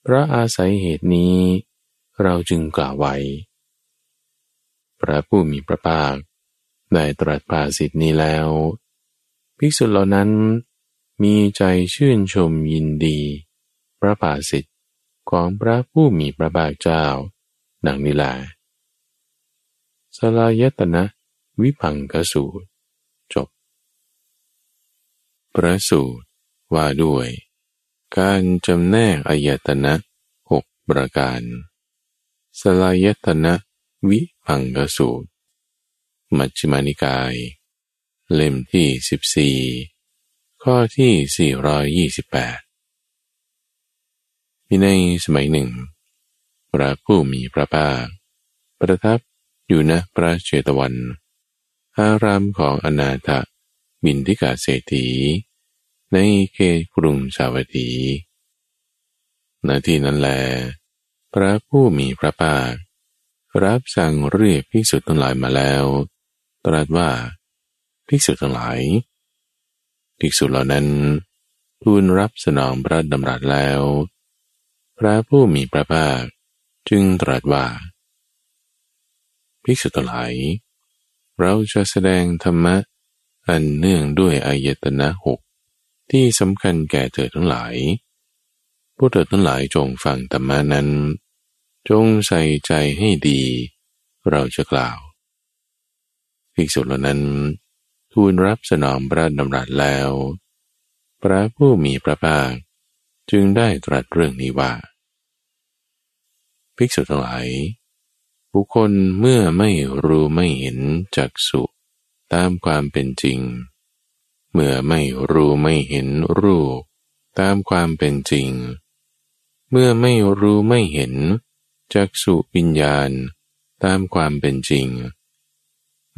A: พระอาศัยเหตุนี้ เราจึงกล่าวไว้ พระผู้มีพระภาค ได้ตรัสภาสิทธินี้แล้ว ภิกษุเหล่านั้นมีใจชื่นชมยินดี พระภาสิทธิของพระผู้มีพระภาคเจ้า ดังนี้แหละสลายตนะ วิพังกสูตรพระสูตรว่าด้วย การจำแนกอายตนะหกประการ สลายตนะ วิพังกสูตร มัชฌิมานิกาย เล่มที่สิบสี่ข้อที่สี่ร้อยยี่สิบแปดมีในสมัยหนึ่ง พระผู้มีพระภาคประทับอยู่ณพระเชตวัน อารามของอนาถบินทิกาเศรษฐี ในเขตกรุงสาวัตถีณที่นั้นแล พระผู้มีพระภาครับสั่งเรียกภิกษุทั้งหลายมาแล้ว ตรัสว่าภิกษุทั้งหลาย ภิกษุเหล่านั้นทูลรับสนองพระดำรัสแล้ว พระผู้มีพระภาคจึงตรัสว่า ภิกษุทั้งหลาย เราจะแสดงธรรมะอันเนื่องด้วยอายตนะหกที่สำคัญแก่เธอทั้งหลายพวกเธอทั้งหลายจงฟังธรรมานั้น จงใส่ใจให้ดี เราจะกล่าว ภิกษุเหล่านั้น ทูลรับสนองพระดำรัสแล้ว พระผู้มีพระภาคจึงได้ตรัสเรื่องนี้ว่า ภิกษุทั้งหลาย บุคคลเมื่อไม่รู้ไม่เห็นจักสุตามความเป็นจริง เมื่อไม่รู้ไม่เห็นรูปตามความเป็นจริง เมื่อไม่รู้ไม่เห็นจักสุวิญญาณตามความเป็นจริง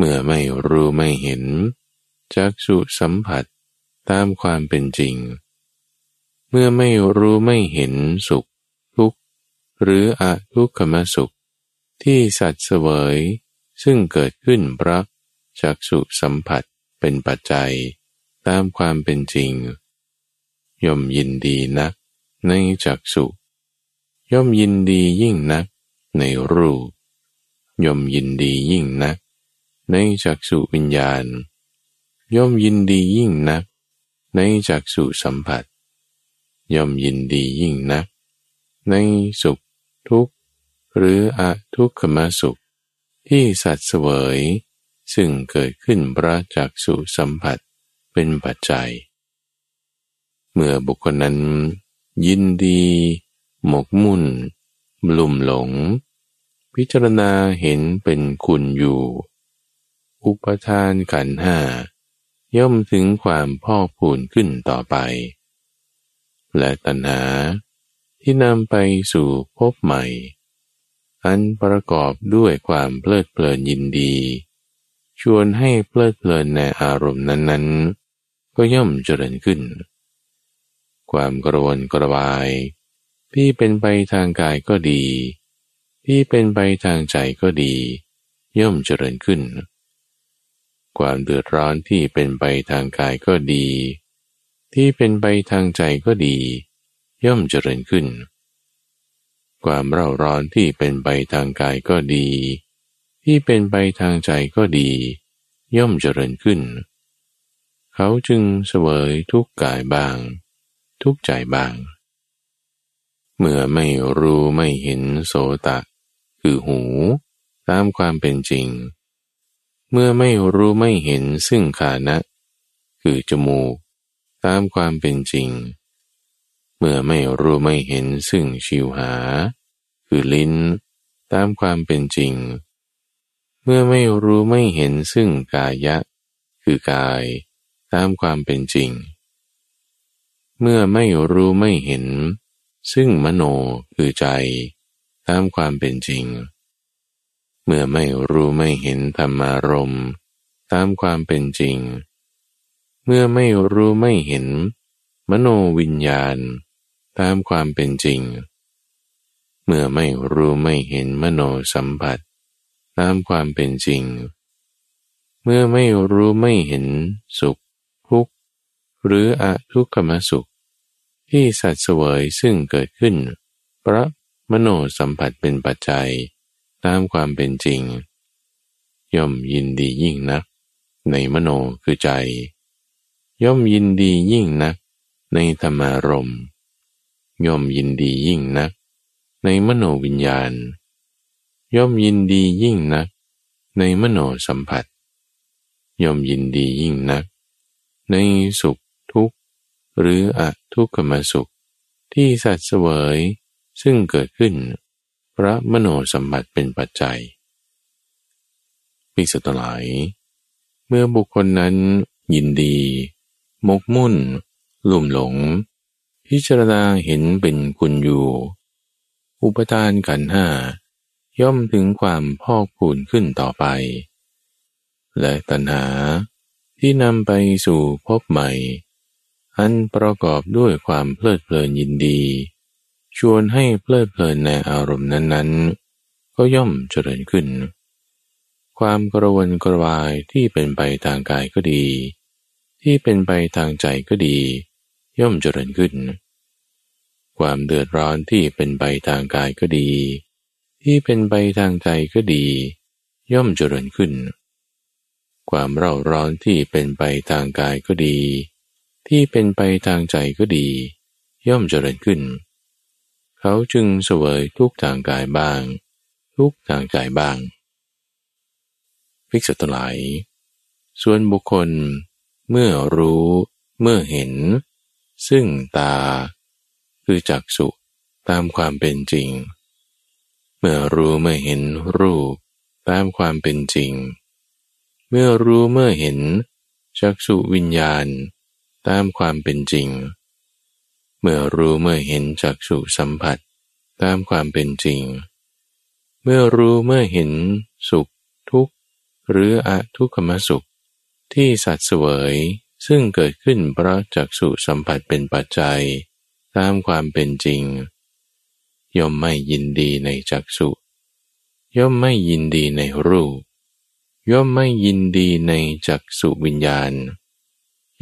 A: มื่อไม่รู้ไม่เห็น จักสุสัมผัสตามความเป็นจริง เมื่อไม่รู้ไม่เห็นสุข ทุกข์ หรืออทุกขมสุข ที่สัตว์เสวย ซึ่งเกิดขึ้นเพราะจักสุสัมผัสเป็นปัจจัย ตามความเป็นจริง ย่อมยินดีนัก ในจักสุย่อมยินดียิ่งนัก ในรูปย่อมยินดียิ่งนัก ในจักสุวิญญาณ ย่อมยินดียิ่งนัก ในจักสุสัมผัส ย่อมยินดียิ่งนัก ในสุขทุกข์ หรืออทุกขมสุข ที่สัตว์เสวย ซึ่งเกิดขึ้นพระจากสุสัมผัสเป็นปัจจัย เมื่อบุคคลนั้น ยินดี หมกมุ่นบลุ่มหลง พิจารณาเห็นเป็นคุณอยู่ อุปทานขันห้าย่อมถึงความพ่อพูนขึ้นต่อไป และตัณหาที่นำไปสู่พบใหม่ อันประกอบด้วยความเพลิดเพลินยินดี ชวนให้เพลิดเพลินในอารมณ์นั้นๆ ก็ย่อมเจริญขึ้น ความกระวนกระวาย ที่เป็นไปทางกายก็ดี ที่เป็นไปทางใจก็ดี ย่อมเจริญขึ้น ความเดือดร้อนที่เป็นไปทางกายก็ดี ที่เป็นไปทางใจก็ดี ย่อมเจริญขึ้น ความเร่าร้อนที่เป็นไปทางกายก็ดี ที่เป็นไปทางใจก็ดี ย่อมเจริญขึ้น เขาจึงเสวยทุกกายบาง ทุกใจบาง เมื่อไม่รู้ไม่เห็นโสตะ คือหู ตามความเป็นจริง เมื่อไม่รู้ไม่เห็นซึ่งขานะ คือจมูก ตามความเป็นจริง เมื่อไม่รู้ไม่เห็นซึ่งชิวหา คือลิ้น ตามความเป็นจริง เมื่อไม่รู้ไม่เห็นซึ่งกายะ คือกาย ตามความเป็นจริง เมื่อไม่รู้ไม่เห็น ซึ่งมโนคือใจ ตามความเป็นจริง เมื่อไม่รู้ไม่เห็นธรรมารมตามความเป็นจริง เมื่อไม่รู้ไม่เห็น มโนวิญญาณ ตามความเป็นจริง เมื่อไม่รู้ไม่เห็นมโนสัมผัส ตามความเป็นจริง เมื่อไม่รู้ไม่เห็นสุข ทุกข์ หรืออทุกขมสุข ที่สัตว์เสวยซึ่งเกิดขึ้นพระมโนสัมผัสเป็นปัจจัย ตามความเป็นจริง ย่อมยินดียิ่งนัก ในมโนคือใจ ย่อมยินดียิ่งนัก ในธรรมารมย่อมยินดียิ่งนัก ในมโนวิญญาณ ย่อมยินดียิ่งนัก ในมโนสัมผัส ย่อมยินดียิ่งนัก ในสุขทุกข์ หรืออทุกขมสุขที่สัตว์เสวยซึ่งเกิดขึ้น ระมโนสัมผัสเป็นปัจจัยพิสตลาย เมื่อบุคคลนั้นยินดี มกมุ่น ลุ่มหลง พิจารณาเห็นเป็นคุณอยู่ อุปทานขันห้า ย่อมถึงความพอกพูนขึ้นต่อไป และตัณหาที่นำไปสู่พบใหม่ อันประกอบด้วยความเพลิดเพลินยินดี ชวนให้เพลิดเพลินในอารมณ์นั้นๆ ก็ย่อมเจริญขึ้น ความกระวนกระวายที่เป็นไปทางกายก็ดี ที่เป็นไปทางใจก็ดี ย่อมเจริญขึ้น ความเดือดร้อนที่เป็นไปทางกายก็ดี ที่เป็นไปทางใจก็ดี ย่อมเจริญขึ้น ความเร่าร้อนที่เป็นไปทางกายก็ดี ที่เป็นไปทางใจก็ดี ย่อมเจริญขึ้น เขาจึงเสวยทุกทางกายบ้าง ทุกทางใจบ้าง ภิกษุทั้งหลาย ส่วนบุคคลเมื่อรู้เมื่อเห็น ซึ่งตา คือจักสุตามความเป็นจริง เมื่อรู้เมื่อเห็นรูปตามความเป็นจริง เมื่อรู้เมื่อเห็นจักสุวิญญาณ ตามความเป็นจริง เมื่อรู้เมื่อเห็นจักสุสัมผัสตามความเป็นจริง เมื่อรู้เมื่อเห็นสุขทุกข์ หรืออทุกขมสุข ที่สัตว์เสวยซึ่งเกิดขึ้นเพราะจักสุสัมผัสเป็นปัจจัย ตามความเป็นจริง ย่อมไม่ยินดีในจักสุย่อมไม่ยินดีในรูป ย่อมไม่ยินดีในจักสุวิญญาณ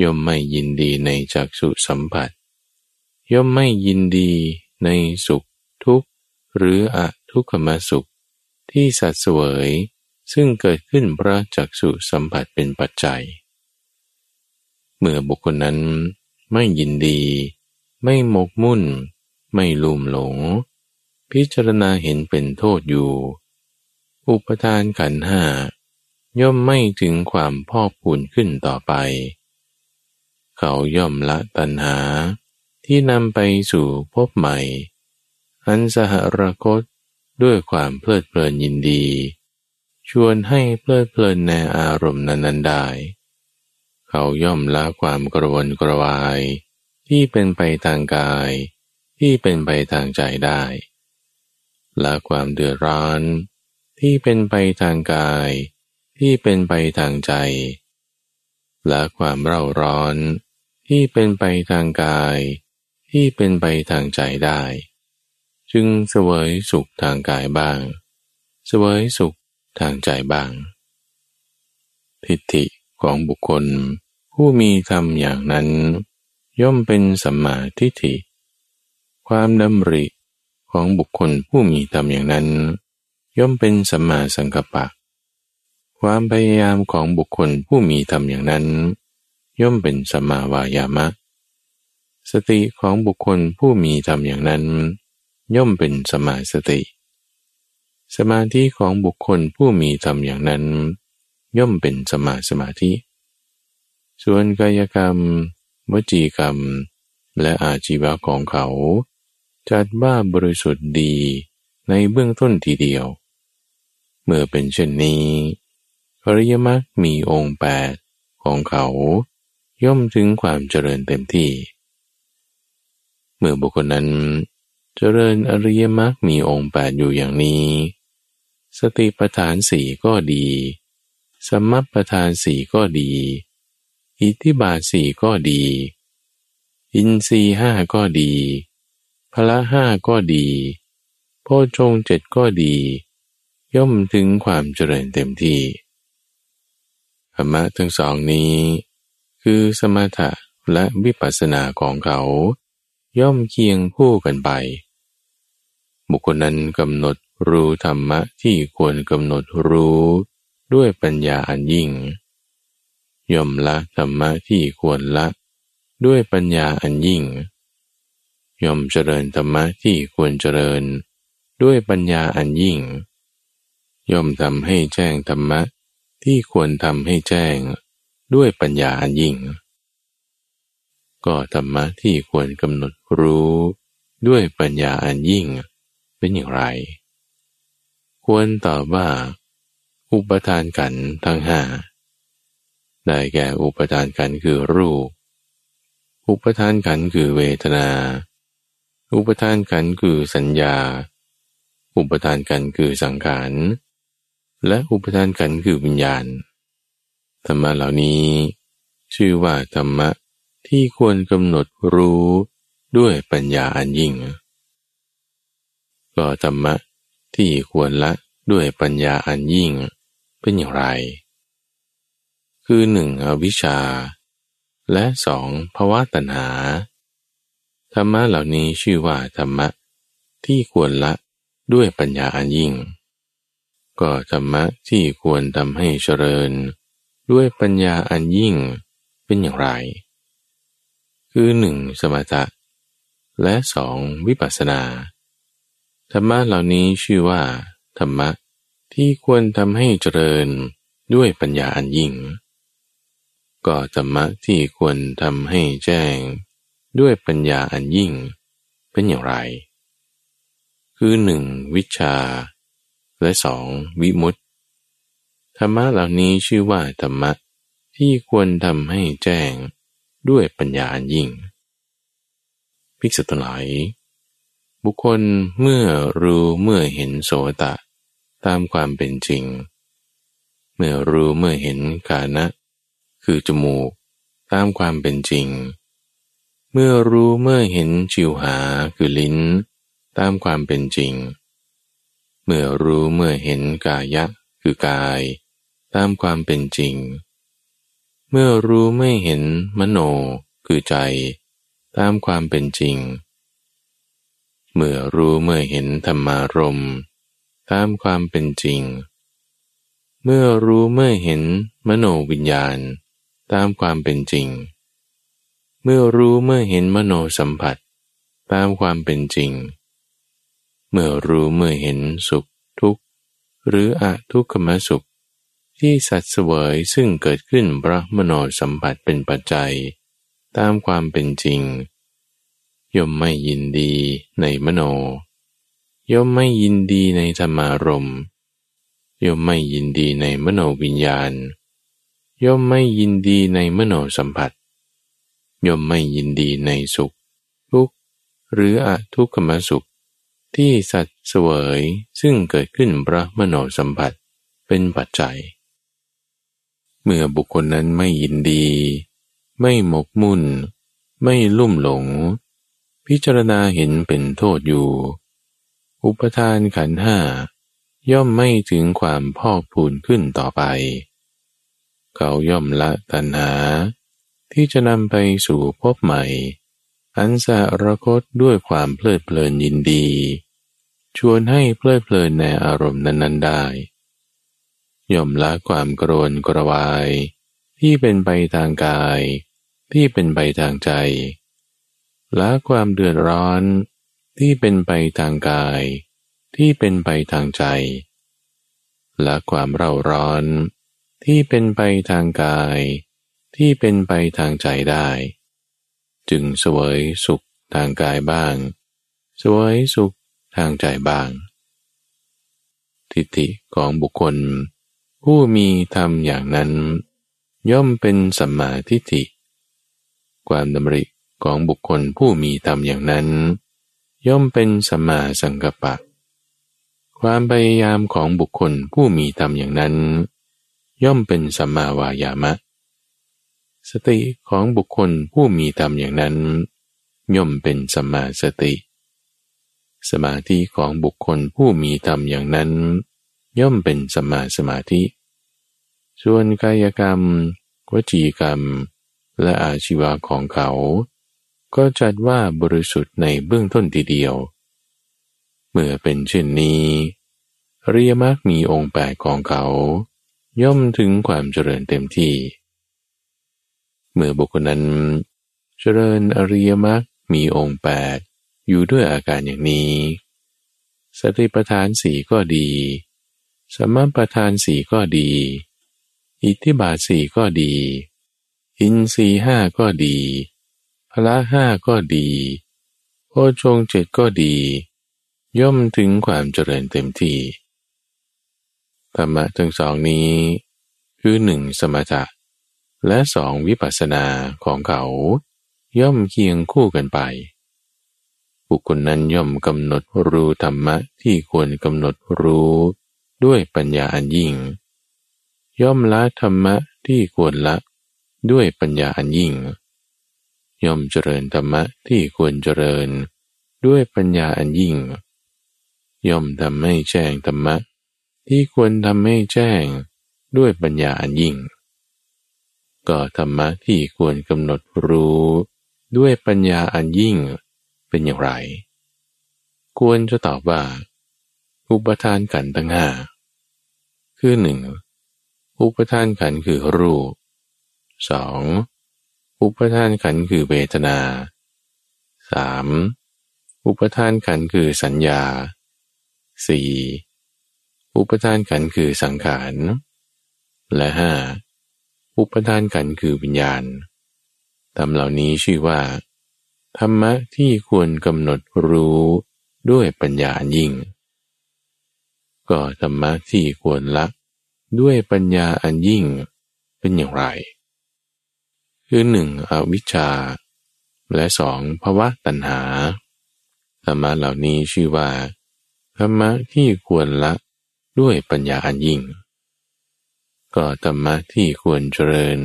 A: ย่อมไม่ยินดีในจักสุสัมผัส ย่อมไม่ยินดีในสุขทุกข์ หรืออทุกขมสุข ที่สัตว์เสวย ซึ่งเกิดขึ้นพระจักสุสัมผัสเป็นปัจจัย เมื่อบุคคลนั้นไม่ยินดี ไม่หมกมุ่น ไม่ลุ่มหลง พิจารณาเห็นเป็นโทษอยู่ อุปทานขันห้าย่อมไม่ถึงความพอกพูนขึ้นต่อไป เขาย่อมละตัณหา ที่นำไปสู่พบใหม่ อันสหรคตด้วยความเพลิดเพลินยินดี ชวนให้เพลิดเพลินในอารมณ์นั้นๆได้ เขาย่อมละความกระวนกระวาย ที่เป็นไปทางกาย ที่เป็นไปทางใจได้ละความเดือดร้อนที่เป็นไปทางกาย ที่เป็นไปทางใจละความเร่าร้อน ที่เป็นไปทางกาย ที่เป็นไปทางใจได้ จึงเสวยสุขทางกายบ้าง เสวยสุขทางใจบ้าง ทิฏฐิของบุคคล ผู้มีธรรมอย่างนั้น ย่อมเป็นสัมมาทิฏฐิ ความดำริของบุคคลผู้มีธรรมอย่างนั้น ย่อมเป็นสัมมาสังกัปปะ ความพยายามของบุคคลผู้มีธรรมอย่างนั้น ย่อมเป็นสัมมาวายามะ สติของบุคคลผู้มีธรรมอย่างนั้น ย่อมเป็นสมาสติ สมาธิของบุคคลผู้มีธรรมอย่างนั้น ย่อมเป็นสมาสมาธิ ส่วนกายกรรม วจีกรรม และอาชีวะของเขา จัดว่าบริสุทธิ์ดีในเบื้องต้นทีเดียว เมื่อเป็นเช่นนี้อริยมรรคมีองค์แปดของเขา ย่อมถึงความเจริญเต็มที่ เมื่อบุคคลนั้น เจริญอริยมรรคมีองค์แปดอยู่อย่างนี้ สติปัฏฐานสี่ก็ดี สมัปปทานสี่ก็ดี อิทธิบาทสี่ก็ดี อินทรีห้าก็ดีพละห้าก็ดีโพชงเจ็ดก็ดี ย่อมถึงความเจริญเต็มที่ธรรมะทั้งสองนี้ คือสมถะและวิปัสสนาของเขา ย่อมเคียงคู่กันไป บุคคลนั้นกำหนดรู้ธรรมะที่ควรกำหนดรู้ด้วยปัญญาอันยิ่ง ย่อมละธรรมะที่ควรละ ด้วยปัญญาอันยิ่ง ย่อมเจริญธรรมะที่ควรเจริญ ด้วยปัญญาอันยิ่ง ย่อมทำให้แจ้งธรรมะที่ควรทำให้แจ้ง ด้วยปัญญาอันยิ่ง ก็ธรรมะที่ควรกำหนด รู้ด้วยปัญญาอันยิ่งเป็นอย่างไร ควรตอบว่า อุปทานกันทั้งห้าได้แก่อุปทานกันคือรูป อุปทานกันคือเวทนา อุปทานกันคือสัญญา อุปทานกันคือสังขาร และอุปทานกันคือวิญญาณ ธรรมะเหล่านี้ ชื่อว่าธรรมะที่ควรกำหนดรู้ ด้วยปัญญาอันยิ่ง ก็ธรรมะที่ควรละด้วยปัญญาอันยิ่งเป็นอย่างไร คือหนึ่งอวิชชา และสองภาวะตัณหา ธรรมะเหล่านี้ชื่อว่าธรรมะที่ควรละด้วยปัญญาอันยิ่ง ก็ธรรมะที่ควรทำให้เจริญ ด้วยปัญญาอันยิ่งเป็นอย่างไร คือหนึ่งสมถะ และสองวิปัสสนา ธรรมะเหล่านี้ชื่อว่า ธรรมะที่ควรทำให้เจริญด้วยปัญญาอันยิ่ง ก็ธรรมะที่ควรทำให้แจ้ง ด้วยปัญญาอันยิ่ง เป็นอย่างไร คือหนึ่งวิชา และสองวิมุตติธรรมะเหล่านี้ชื่อว่าธรรมะที่ควรทำให้แจ้งด้วยปัญญาอันยิ่ง ภิกษุทั้งหลาย บุคคลเมื่อรู้เมื่อเห็นโสตะ ตามความเป็นจริง เมื่อรู้เมื่อเห็นกานะ คือจมูก ตามความเป็นจริง เมื่อรู้เมื่อเห็นจิวหาคือลิ้น ตามความเป็นจริง เมื่อรู้เมื่อเห็นกายะ คือกาย ตามความเป็นจริง เมื่อรู้ไม่เห็นมโนคือใจ ตามความเป็นจริง เมื่อรู้เมื่อเห็นธรรมารมตามความเป็นจริง เมื่อรู้เมื่อเห็นมโนวิญญาณ ตามความเป็นจริง เมื่อรู้เมื่อเห็นมโนสัมผัส ตามความเป็นจริง เมื่อรู้เมื่อเห็นสุขทุกข์ หรืออทุกขมสุขที่สัตว์เสวยซึ่งเกิดขึ้นพระมโนสัมผัสเป็นปัจจัย ตามความเป็นจริง ย่อมไม่ยินดีในมโน ย่อมไม่ยินดีในธรรมารมย่อมไม่ยินดีในมโนวิญญาณ ย่อมไม่ยินดีในมโนสัมผัส ย่อมไม่ยินดีในสุข ทุกข์หรืออทุกขมสุข ที่สัตว์เสวยซึ่งเกิดขึ้นพระมโนสัมผัสเป็นปัจจัย เมื่อบุคคลนั้นไม่ยินดี ไม่หมกมุ่น ไม่ลุ่มหลง พิจารณาเห็นเป็นโทษอยู่ อุปทานขันห้าย่อมไม่ถึงความพอกพูนขึ้นต่อไป เขาย่อมละตัณหา ที่จะนำไปสู่พบใหม่ อันสารคตด้วยความเพลิดเพลินยินดี ชวนให้เพลิดเพลินในอารมณ์นั้น ๆ ได้ ย่อมละความกรนกระวาย ที่เป็นไปทางกาย ที่เป็นไปทางใจ ละความเดือดร้อนที่เป็นไปทางกาย ที่เป็นไปทางใจ ละความเร่าร้อน ที่เป็นไปทางกาย ที่เป็นไปทางใจได้ จึงสวยสุขทางกายบ้าง สวยสุขทางใจบ้าง ทิฏฐิของบุคคล ผู้มีธรรมอย่างนั้น ย่อมเป็นสัมมาทิฏฐิ ความดำริของบุคคลผู้มีธรรมอย่างนั้น ย่อมเป็นสัมมาสังกัปปะ ความพยายามของบุคคลผู้มีธรรมอย่างนั้น ย่อมเป็นสัมมาวายามะ สติของบุคคลผู้มีธรรมอย่างนั้น ย่อมเป็นสัมมาสติ สมาธิของบุคคลผู้มีธรรมอย่างนั้น ย่อมเป็นสมาสมาธิ ส่วนกายกรรม วจีกรรม และอาชีวะของเขา ก็จัดว่าบริสุทธิ์ในเบื้องต้นทีเดียว เมื่อเป็นเช่นนี้เรียมากมีองค์แปดของเขา ย่อมถึงความเจริญเต็มที่ เมื่อบุคคลนั้น เจริญอริยมรรคมีองค์แปดอยู่ด้วยอาการอย่างนี้สติปัฏฐานสี่ก็ดีสมประทานสี่ก็ดี อิทธิบาทสี่ก็ดี อินทรีห้าก็ดีพละห้าก็ดีโอชงเจ็ดก็ดี ย่อมถึงความเจริญเต็มที่ธรรมะทั้งสองนี้ คือหนึ่งสมถะ และสองวิปัสสนาของเขา ย่อมเคียงคู่กันไป บุคคลนั้นย่อมกำหนดรู้ธรรมะที่ควรกำหนดรู้ด้วยปัญญาอันยิ่ง ย่อมละธรรมะที่ควรละ ด้วยปัญญาอันยิ่ง ย่อมเจริญธรรมะที่ควรเจริญ ด้วยปัญญาอันยิ่ง ย่อมทำให้แจ้งธรรมะ ที่ควรทำให้แจ้ง ด้วยปัญญาอันยิ่ง ก็ธรรมะที่ควรกำหนดรู้ ด้วยปัญญาอันยิ่งเป็นอย่างไร ควรจะตอบว่า อุปทานขันตั้งห้าคือหนึ่งอุปทานขันคือรูป สองอุปทานขันคือเวทนาสามอุปทานขันคือสัญญาสี่อุปทานขันคือสังขาร และห้าอุปทานขันคือวิญญาณทำเหล่านี้ชื่อว่า ธรรมะที่ควรกำหนดรู้ด้วยปัญญายิ่ง ก็ธรรมะที่ควรละด้วยปัญญาอันยิ่งเป็นอย่างไร คือหนึ่งอวิชชา และสองภาวะตัณหาธรรมะเหล่านี้ชื่อว่าธรรมะที่ควรละด้วยปัญญาอันยิ่ง ก็ธรรมะที่ควรเจริญ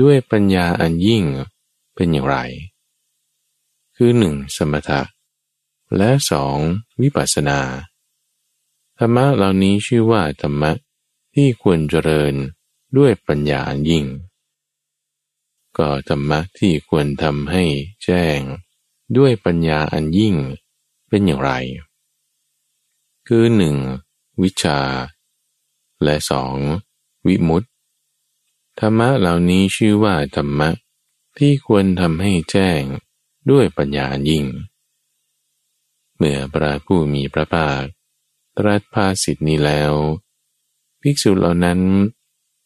A: ด้วยปัญญาอันยิ่งเป็นอย่างไร คือหนึ่งสมถะ และสองวิปัสสนาธรรมะเหล่านี้ชื่อว่าธรรมะที่ควรเจริญด้วยปัญญาอันยิ่ง ก็ธรรมะที่ควรทำให้แจ้ง ด้วยปัญญาอันยิ่งเป็นอย่างไร คือหนึ่งวิชา และสองวิมุตติธรรมะเหล่านี้ชื่อว่าธรรมะที่ควรทำให้แจ้งด้วยปัญญาอันยิ่ง เมื่อพระผู้มีพระภาคตรัสภาสิทธินี้แล้ว ภิกษุเหล่านั้น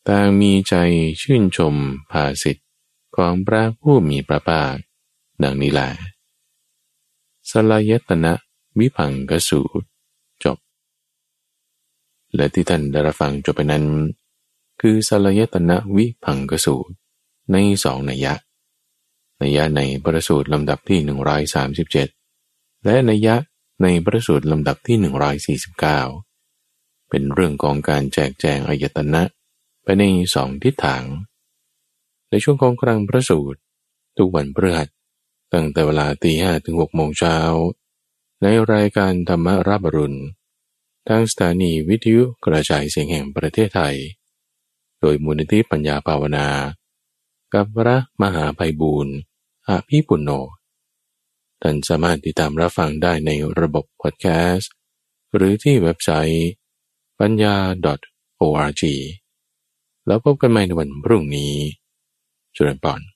A: ต่างมีใจชื่นชมภาสิทธ ของพระผู้มีพระภาค ดังนี้แหละสลายตนะวิพังกสูตรจบ และที่ท่านได้รับฟังจบไปนั้น คือสลายตนะวิพังกสูตรในสองนัยยะ นัยยะในประสูตรลำดับที่ 137 และนัยยะในประสูตรลำดับที่ 149 เป็นเรื่องของการแจกแจงอายตนะไปในสองทิศทาง ในช่วงของกลางประสูตร ทุกวันพฤหัสตั้งแต่เวลาตีห้ถึงหกโมงเช้า ในรายการธรรมราบรุณทางสถานีวิทยุกระจายเสียงแห่งประเทศไทย โดยมูลนิธิปัญญาภาวนา กับพระมหาไพบูรณ์อาภีปุณโญท่านสามารถติดตามรับฟังได้ในระบบพอดแคสต์ หรือที่เว็บไซต์ปัญญา .org แล้วพบกันใหม่ในวันพรุ่งนี้ จุลปอน